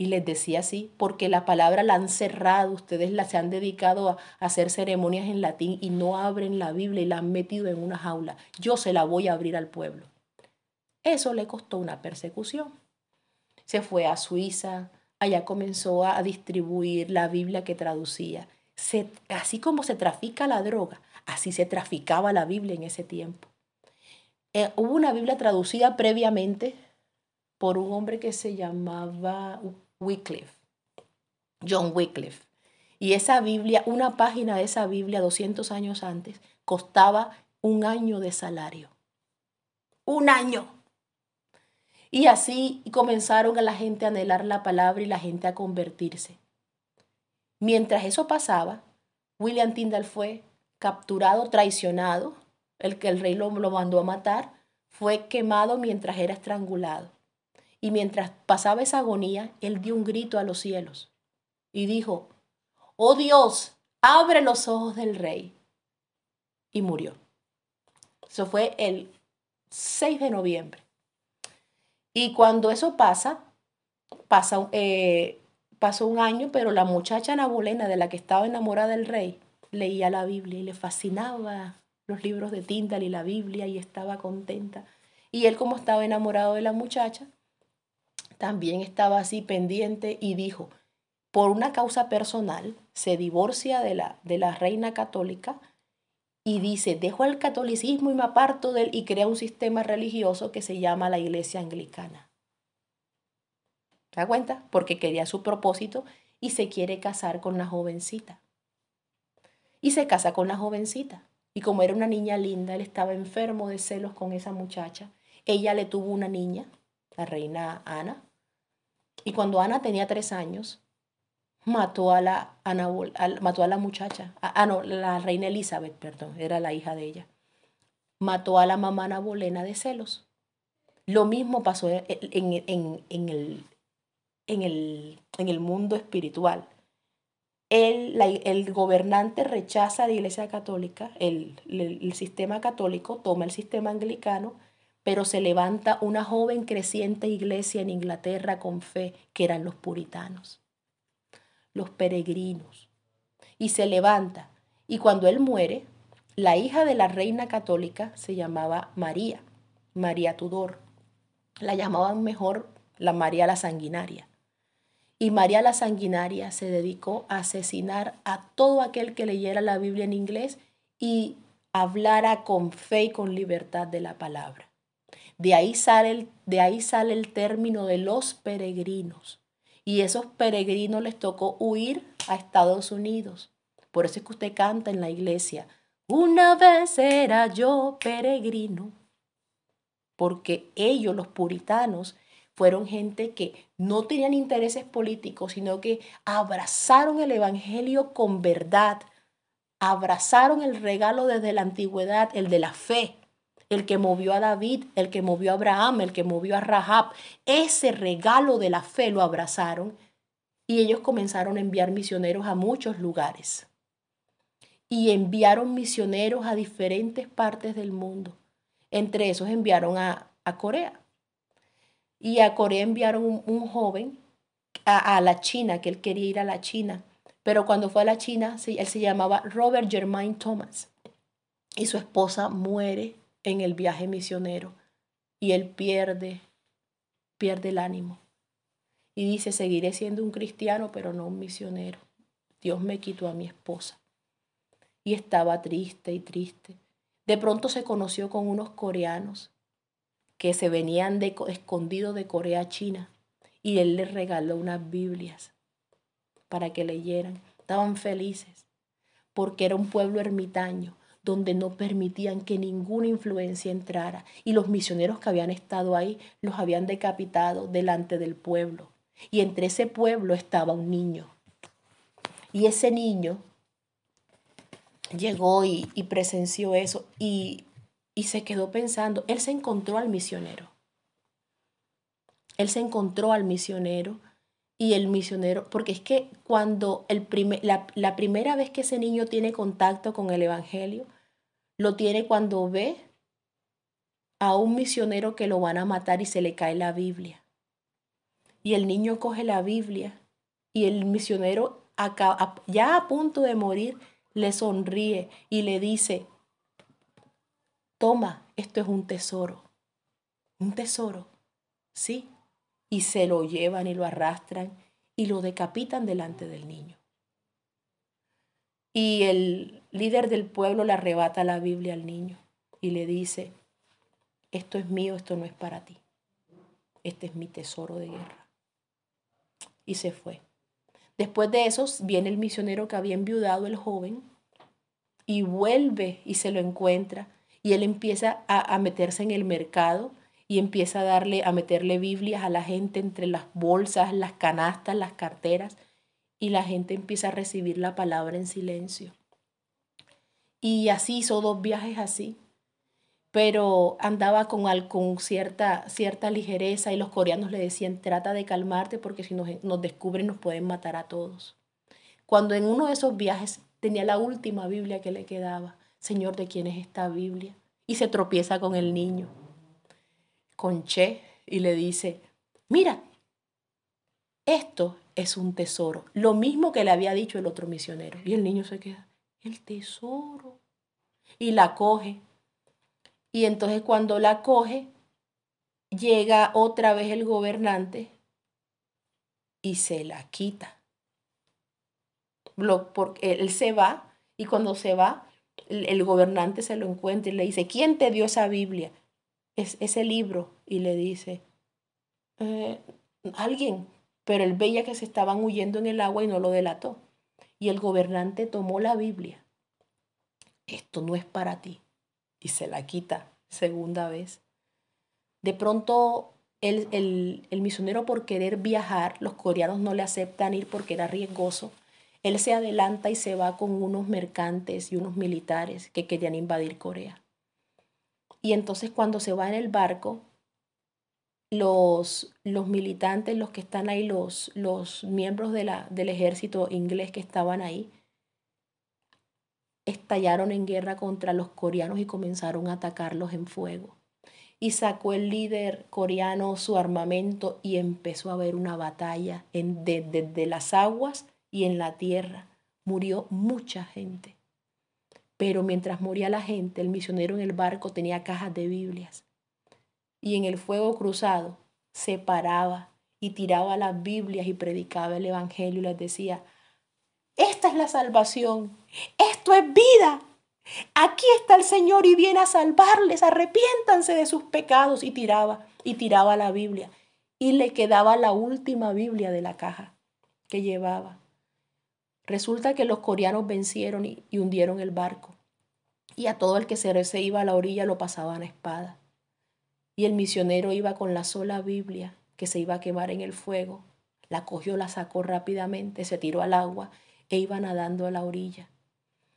Y les decía así, porque la palabra la han cerrado, ustedes la, se han dedicado a, hacer ceremonias en latín y no abren la Biblia y la han metido en una jaula. Yo se la voy a abrir al pueblo. Eso le costó una persecución. Se fue a Suiza, allá comenzó a distribuir la Biblia que traducía. así como se trafica la droga, Así se traficaba la Biblia en ese tiempo. Eh, hubo una Biblia traducida previamente por un hombre que se llamaba Wycliffe, John Wycliffe. Y esa Biblia, una página de esa Biblia 200 años antes, costaba un año de salario. Un año. Y así comenzaron a la gente a anhelar la palabra y la gente a convertirse. Mientras eso pasaba, William Tyndall fue capturado, traicionado, el que el rey lo, lo mandó a matar, fue quemado mientras era estrangulado. Y mientras pasaba esa agonía, él dio un grito a los cielos y dijo, oh Dios, abre los ojos del rey. Y murió. Eso fue el 6 de noviembre. Y cuando eso pasa, pasa eh, pasó un año, pero la muchacha Nabolena de la que estaba enamorada del rey leía la Biblia y le fascinaba los libros de Tyndall y la Biblia y estaba contenta. Y él como estaba enamorado de la muchacha, también estaba así pendiente y dijo, por una causa personal, se divorcia de la, de la reina católica y dice, dejo el catolicismo y me aparto de él y crea un sistema religioso que se llama la iglesia anglicana. ¿Te da cuenta? Porque quería su propósito y se quiere casar con una jovencita y se casa con la jovencita. Y como era una niña linda, él estaba enfermo de celos con esa muchacha. Ella le tuvo una niña, la reina Ana. Y cuando Ana tenía tres años, mató a la, Ana, mató a la muchacha. Ah, no, la reina Elizabeth, perdón, era la hija de ella. Mató a la mamá Ana Bolena de celos. Lo mismo pasó en, en, en, el, en, el, en el mundo espiritual el, gobernante rechaza la Iglesia Católica, el, el, sistema católico toma el sistema anglicano, pero se levanta una joven creciente iglesia en Inglaterra con fe, que eran los puritanos, los peregrinos. Y se levanta. Y cuando él muere, la hija de la reina católica se llamaba María, María Tudor. La llamaban mejor la María la Sanguinaria. Y María la Sanguinaria se dedicó a asesinar a todo aquel que leyera la Biblia en inglés y hablara con fe y con libertad de la palabra. De ahí sale el, de ahí sale el término de los peregrinos. Y esos peregrinos les tocó huir a Estados Unidos. Por eso es que usted canta en la iglesia, una vez era yo peregrino. Porque ellos, los puritanos, fueron gente que no tenían intereses políticos, sino que abrazaron el Evangelio con verdad, abrazaron el regalo desde la antigüedad, el de la fe, el que movió a David, el que movió a Abraham, el que movió a Rahab. Ese regalo de la fe lo abrazaron y ellos comenzaron a enviar misioneros a muchos lugares. Y enviaron misioneros a diferentes partes del mundo. Entre esos enviaron a, Corea. Y a Corea enviaron un, joven a, a, la China, que él quería ir a la China. Pero cuando fue a la China, él se llamaba Robert Germain Thomas. Y su esposa muere en el viaje misionero y él pierde, pierde el ánimo. Y dice, seguiré siendo un cristiano, pero no un misionero. Dios me quitó a mi esposa. Y estaba triste y triste. De pronto se conoció con unos coreanos que se venían de, escondidos de Corea a China y él les regaló unas Biblias para que leyeran. Estaban felices porque era un pueblo ermitaño donde no permitían que ninguna influencia entrara y los misioneros que habían estado ahí los habían decapitado delante del pueblo. Y entre ese pueblo estaba un niño. Y ese niño llegó y, presenció eso y, y se quedó pensando, él se encontró al misionero. Él se encontró al misionero y el misionero, porque es que cuando el la, la, primera vez que ese niño tiene contacto con el Evangelio, lo tiene cuando ve a un misionero que lo van a matar y se le cae la Biblia. Y el niño coge la Biblia y el misionero ya a punto de morir le sonríe y le dice, toma, esto es un tesoro. Un tesoro, sí. Y se lo llevan y lo arrastran y lo decapitan delante del niño. Y el líder del pueblo le arrebata la Biblia al niño y le dice, esto es mío, esto no es para ti. Este es mi tesoro de guerra. Y se fue. Después de eso viene el misionero que había enviudado el joven y vuelve y se lo encuentra y él empieza a, a, meterse en el mercado y empieza a darle a meterle Biblias a la gente entre las bolsas, las canastas, las carteras y la gente empieza a recibir la palabra en silencio. Y así hizo dos viajes así, pero andaba con, con cierta, cierta ligereza y los coreanos le decían, trata de calmarte porque si nos, nos descubren nos pueden matar a todos. Cuando en uno de esos viajes tenía la última Biblia que le quedaba, Señor, ¿de quién es esta Biblia? Y se tropieza con el niño, con Che, y le dice, mira, esto es un tesoro. Lo mismo que le había dicho el otro misionero. Y el niño se queda, el tesoro. Y la coge. Y entonces cuando la coge, llega otra vez el gobernante y se la quita. porque él se va y cuando se va, el, gobernante se lo encuentra y le dice, ¿quién te dio esa Biblia? Es, ese libro. Y le dice, eh, alguien, pero él veía que se estaban huyendo en el agua y no lo delató. Y el gobernante tomó la Biblia. Esto no es para ti. Y se la quita segunda vez. De pronto el, el, misionero por querer viajar, los coreanos no le aceptan ir porque era riesgoso. Él se adelanta y se va con unos mercantes y unos militares que querían invadir Corea. Y entonces cuando se va en el barco, los, los militantes, los que están ahí, los, los miembros de la, del ejército inglés que estaban ahí, estallaron en guerra contra los coreanos y comenzaron a atacarlos en fuego. Y sacó el líder coreano su armamento y empezó a haber una batalla en, desde las aguas y en la tierra. Murió mucha gente. Pero mientras moría la gente, el misionero en el barco tenía cajas de Biblias y en el fuego cruzado se paraba y tiraba las Biblias y predicaba el Evangelio y les decía, esta es la salvación, esto es vida, aquí está el Señor y viene a salvarles, arrepiéntanse de sus pecados y tiraba y tiraba la Biblia y le quedaba la última Biblia de la caja que llevaba. Resulta que los coreanos vencieron y, hundieron el barco y a todo el que se, iba a la orilla lo pasaban a espada. Y el misionero iba con la sola Biblia que se iba a quemar en el fuego. La cogió, la sacó rápidamente, se tiró al agua e iba nadando a la orilla.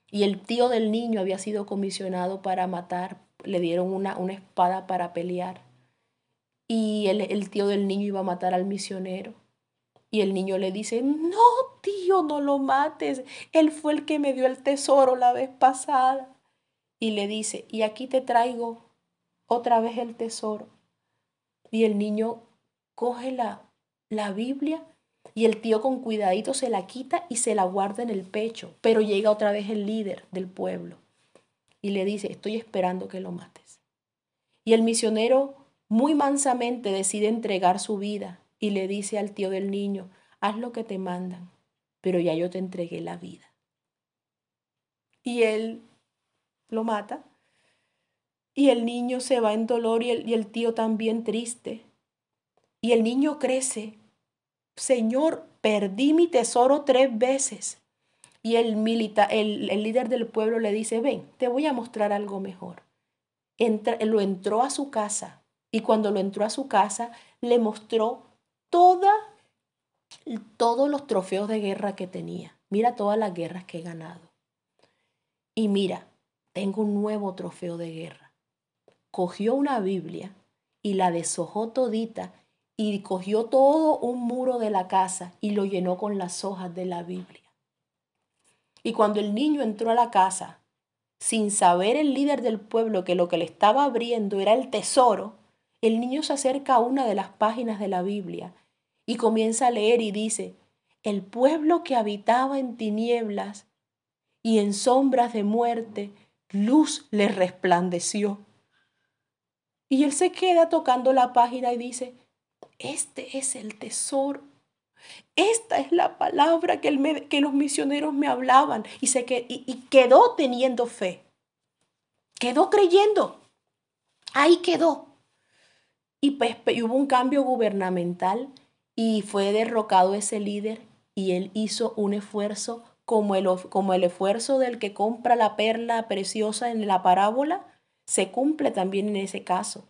Y el tío del niño había sido comisionado para matar, le dieron una, una espada para pelear. Y el, el tío del niño iba a matar al misionero. Y el niño le dice, no, tío, no lo mates. Él fue el que me dio el tesoro la vez pasada. Y le dice, y aquí te traigo otra vez el tesoro. Y el niño coge la, la Biblia y el tío con cuidadito se la quita y se la guarda en el pecho. Pero llega otra vez el líder del pueblo y le dice, estoy esperando que lo mates. Y el misionero muy mansamente decide entregar su vida y le dice al tío del niño, haz lo que te mandan, pero ya yo te entregué la vida. Y él lo mata. Y el niño se va en dolor y el, y el tío también triste. Y el niño crece. Señor, perdí mi tesoro tres veces. Y el, milita, el, el, líder del pueblo le dice, ven, te voy a mostrar algo mejor. Entra, lo entró a su casa y cuando lo entró a su casa le mostró todos los trofeos de guerra que tenía. Mira todas las guerras que he ganado. Y mira, tengo un nuevo trofeo de guerra. Cogió una Biblia y la deshojó todita y cogió todo un muro de la casa y lo llenó con las hojas de la Biblia. Y cuando el niño entró a la casa, sin saber el líder del pueblo que lo que le estaba abriendo era el tesoro, el niño se acerca a una de las páginas de la Biblia y comienza a leer y dice, el pueblo que habitaba en tinieblas y en sombras de muerte, luz le resplandeció. Y él se queda tocando la página y dice, este es el tesoro. Esta es la palabra que, que los misioneros me hablaban y, se que, y, y quedó teniendo fe. Quedó creyendo. Ahí quedó. Y, pues, y hubo un cambio gubernamental y fue derrocado ese líder y él hizo un esfuerzo como el, como el esfuerzo del que compra la perla preciosa en la parábola, se cumple también en ese caso.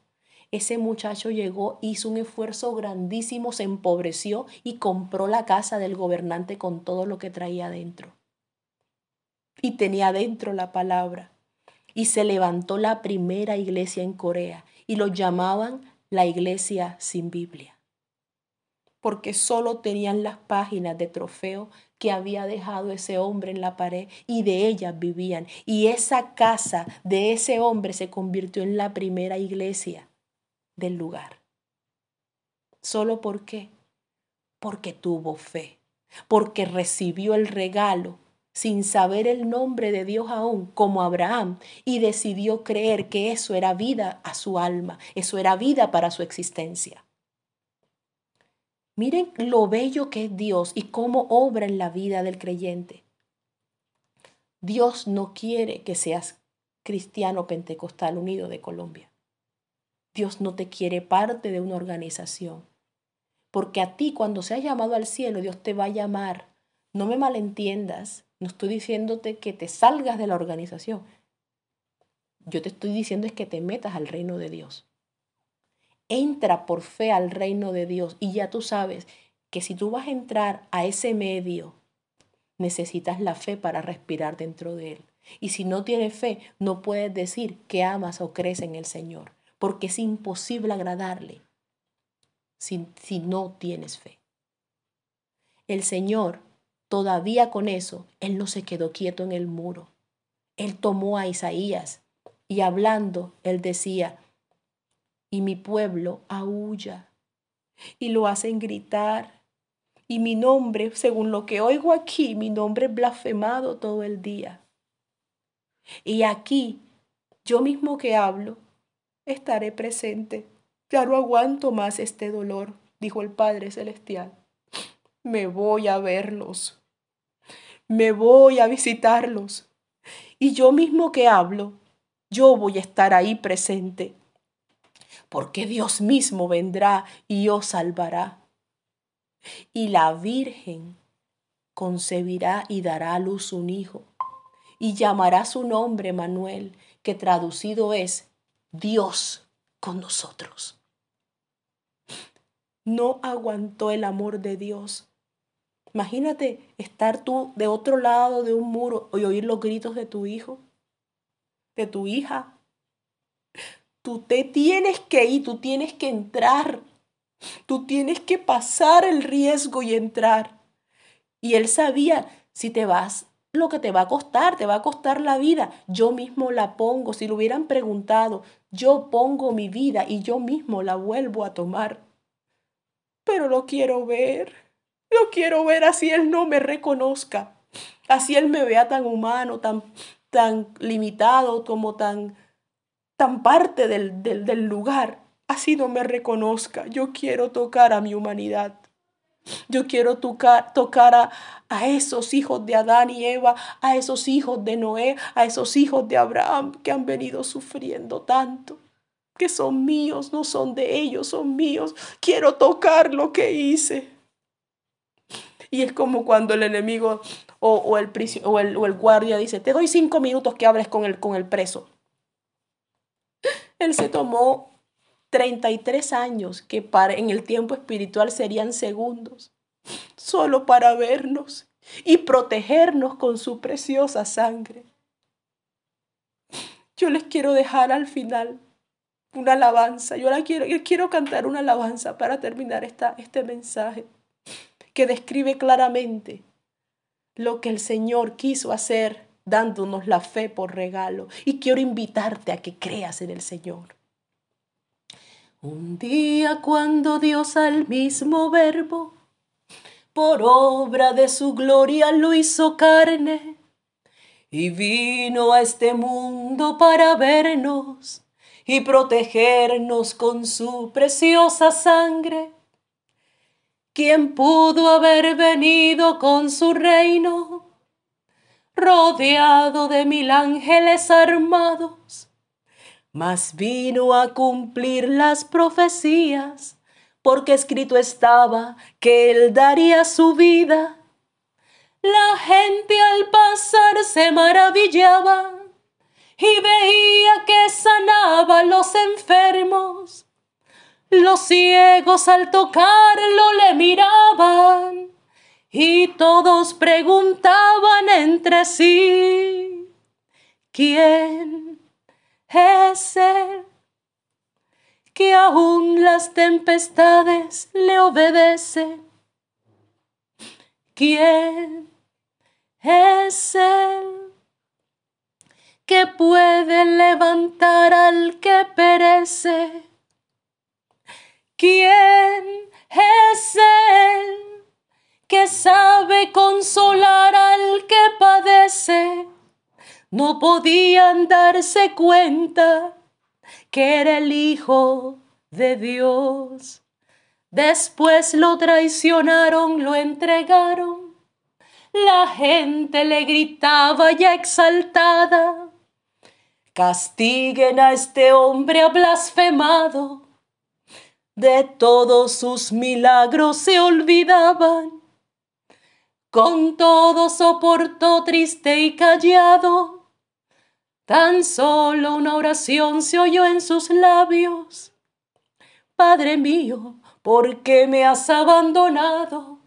Ese muchacho llegó, hizo un esfuerzo grandísimo, se empobreció y compró la casa del gobernante con todo lo que traía adentro. Y tenía dentro la palabra. Y se levantó la primera iglesia en Corea y lo llamaban la iglesia sin Biblia porque solo tenían las páginas de trofeo que había dejado ese hombre en la pared y de ellas vivían. Y esa casa de ese hombre se convirtió en la primera iglesia del lugar. ¿Solo por qué? Porque tuvo fe, porque recibió el regalo sin saber el nombre de Dios aún, como Abraham, y decidió creer que eso era vida a su alma, eso era vida para su existencia. Miren lo bello que es Dios y cómo obra en la vida del creyente. Dios no quiere que seas cristiano pentecostal unido de Colombia. Dios no te quiere parte de una organización. Porque a ti cuando seas llamado al cielo, Dios te va a llamar. No me malentiendas. No estoy diciéndote que te salgas de la organización. Yo te estoy diciendo es que te metas al reino de Dios entra por fe al reino de Dios y ya tú sabes que si tú vas a entrar a ese medio, necesitas la fe para respirar dentro de él. Y si no tienes fe, no puedes decir que amas o crees en el Señor, porque es imposible agradarle si, si no tienes fe. El Señor, todavía con eso, Él no se quedó quieto en el muro. Él tomó a Isaías y hablando, Él decía, y mi pueblo aúlla y lo hacen gritar. Y mi nombre, según lo que oigo aquí, mi nombre es blasfemado todo el día. Y aquí, yo mismo que hablo, estaré presente. Ya no aguanto más este dolor, dijo el Padre Celestial. Me voy a verlos. Me voy a visitarlos. Y yo mismo que hablo, yo voy a estar ahí presente porque Dios mismo vendrá y os salvará. Y la Virgen concebirá y dará a luz un hijo, y llamará su nombre Manuel, que traducido es Dios con nosotros. no aguantó el amor de Dios. Imagínate estar tú de otro lado de un muro y oír los gritos de tu hijo, de tu hija. Tú te tienes que ir, tú tienes que entrar, tú tienes que pasar el riesgo y entrar. Y él sabía, si te vas, lo que te va a costar, te va a costar la vida. Yo mismo la pongo. Si lo hubieran preguntado, yo pongo mi vida y yo mismo la vuelvo a tomar. Pero lo quiero ver. Lo quiero ver así Él no me reconozca. Así Él me vea tan humano, tan, tan limitado, como tan, tan parte del, del, lugar. Así no me reconozca. Yo quiero tocar a mi humanidad. Yo quiero tocar, tocar a, a, esos hijos de Adán y Eva, a esos hijos de Noé, a esos hijos de Abraham que han venido sufriendo tanto, que son míos, no son de ellos, son míos. Quiero tocar lo que hice. Y es como cuando el enemigo o, o, el, o, el, o el guardia dice, te doy cinco minutos que hables con el, con el preso. Él se tomó 33 años que para, en el tiempo espiritual serían segundos, solo para vernos y protegernos con su preciosa sangre. Yo les quiero dejar al final una alabanza. Yo, la quiero, quiero cantar una alabanza para terminar esta, este mensaje que describe claramente lo que el Señor quiso hacer dándonos la fe por regalo. Y quiero invitarte a que creas en el Señor. Un día cuando Dios al mismo verbo, por obra de su gloria lo hizo carne, y vino a este mundo para vernos y protegernos con su preciosa sangre. ¿Quién pudo haber venido con su reino, rodeado de mil ángeles armados? mas vino a cumplir las profecías, porque escrito estaba que él daría su vida. La gente al pasar se maravillaba y veía que sanaba a los enfermos. Los ciegos al tocarlo le miraban y todos preguntaban entre sí, ¿quién es Él que aún las tempestades le obedece. ¿Quién es Él que puede levantar al que perece? ¿Quién es Él que sabe consolar al que padece? no podían darse cuenta que era el Hijo de Dios. Después lo traicionaron, lo entregaron. La gente le gritaba ya exaltada, castiguen a este hombre blasfemado. De todos sus milagros se olvidaban. Con todo soportó triste y callado Tan solo una oración se oyó en sus labios. Padre mío, ¿por qué me has abandonado?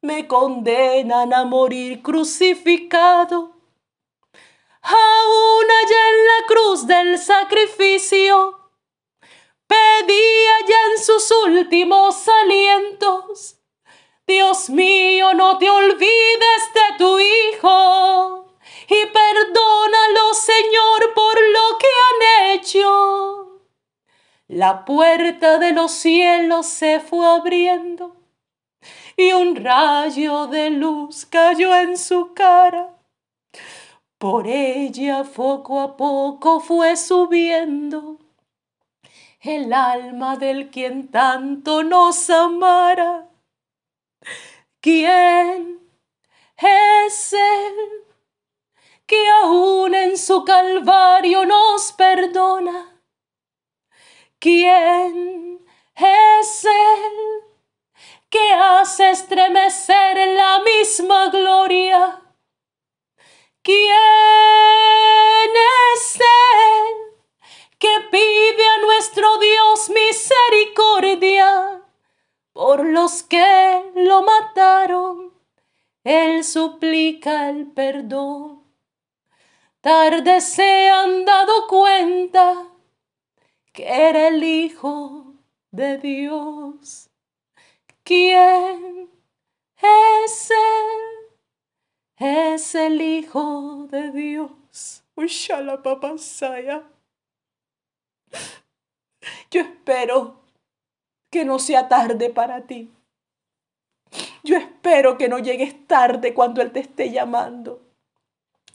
Me condenan a morir crucificado. Aún allá en la cruz del sacrificio, pedía ya en sus últimos alientos, Dios mío, no te olvides de tu Hijo y perdónalo, Señor, por lo que han hecho. La puerta de los cielos se fue abriendo y un rayo de luz cayó en su cara. Por ella poco a poco fue subiendo el alma del quien tanto nos amara. ¿Quién es él? que aún en su calvario nos perdona. ¿Quién es Él que hace estremecer la misma gloria? ¿Quién es Él que pide a nuestro Dios misericordia por los que lo mataron, Él suplica el perdón. Tarde se han dado cuenta que era el Hijo de Dios. ¿Quién es Él? Es el Hijo de Dios. Ushala papasaya. Yo espero que no sea tarde para ti. Yo espero que no llegues tarde cuando Él te esté llamando.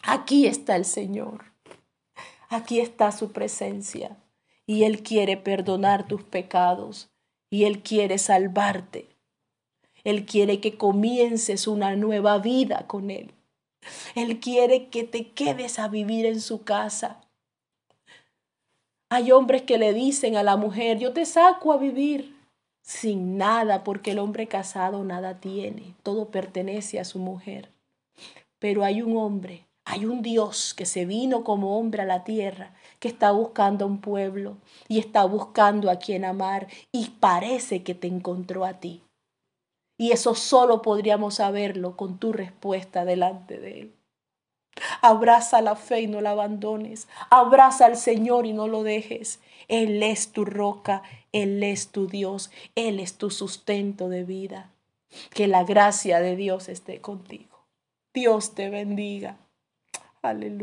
Aquí está el Señor. Aquí está su presencia. Y Él quiere perdonar tus pecados. Y Él quiere salvarte. Él quiere que comiences una nueva vida con Él. Él quiere que te quedes a vivir en su casa. Hay hombres que le dicen a la mujer, yo te saco a vivir sin nada, porque el hombre casado nada tiene, todo pertenece a su mujer. Pero hay un hombre, hay un Dios que se vino como hombre a la tierra, que está buscando un pueblo y está buscando a quien amar y parece que te encontró a ti. Y eso solo podríamos saberlo con tu respuesta delante de Él. Abraza la fe y no la abandones. Abraza al Señor y no lo dejes. Él es tu roca, Él es tu Dios, Él es tu sustento de vida. Que la gracia de Dios esté contigo. Dios te bendiga. Aleluya.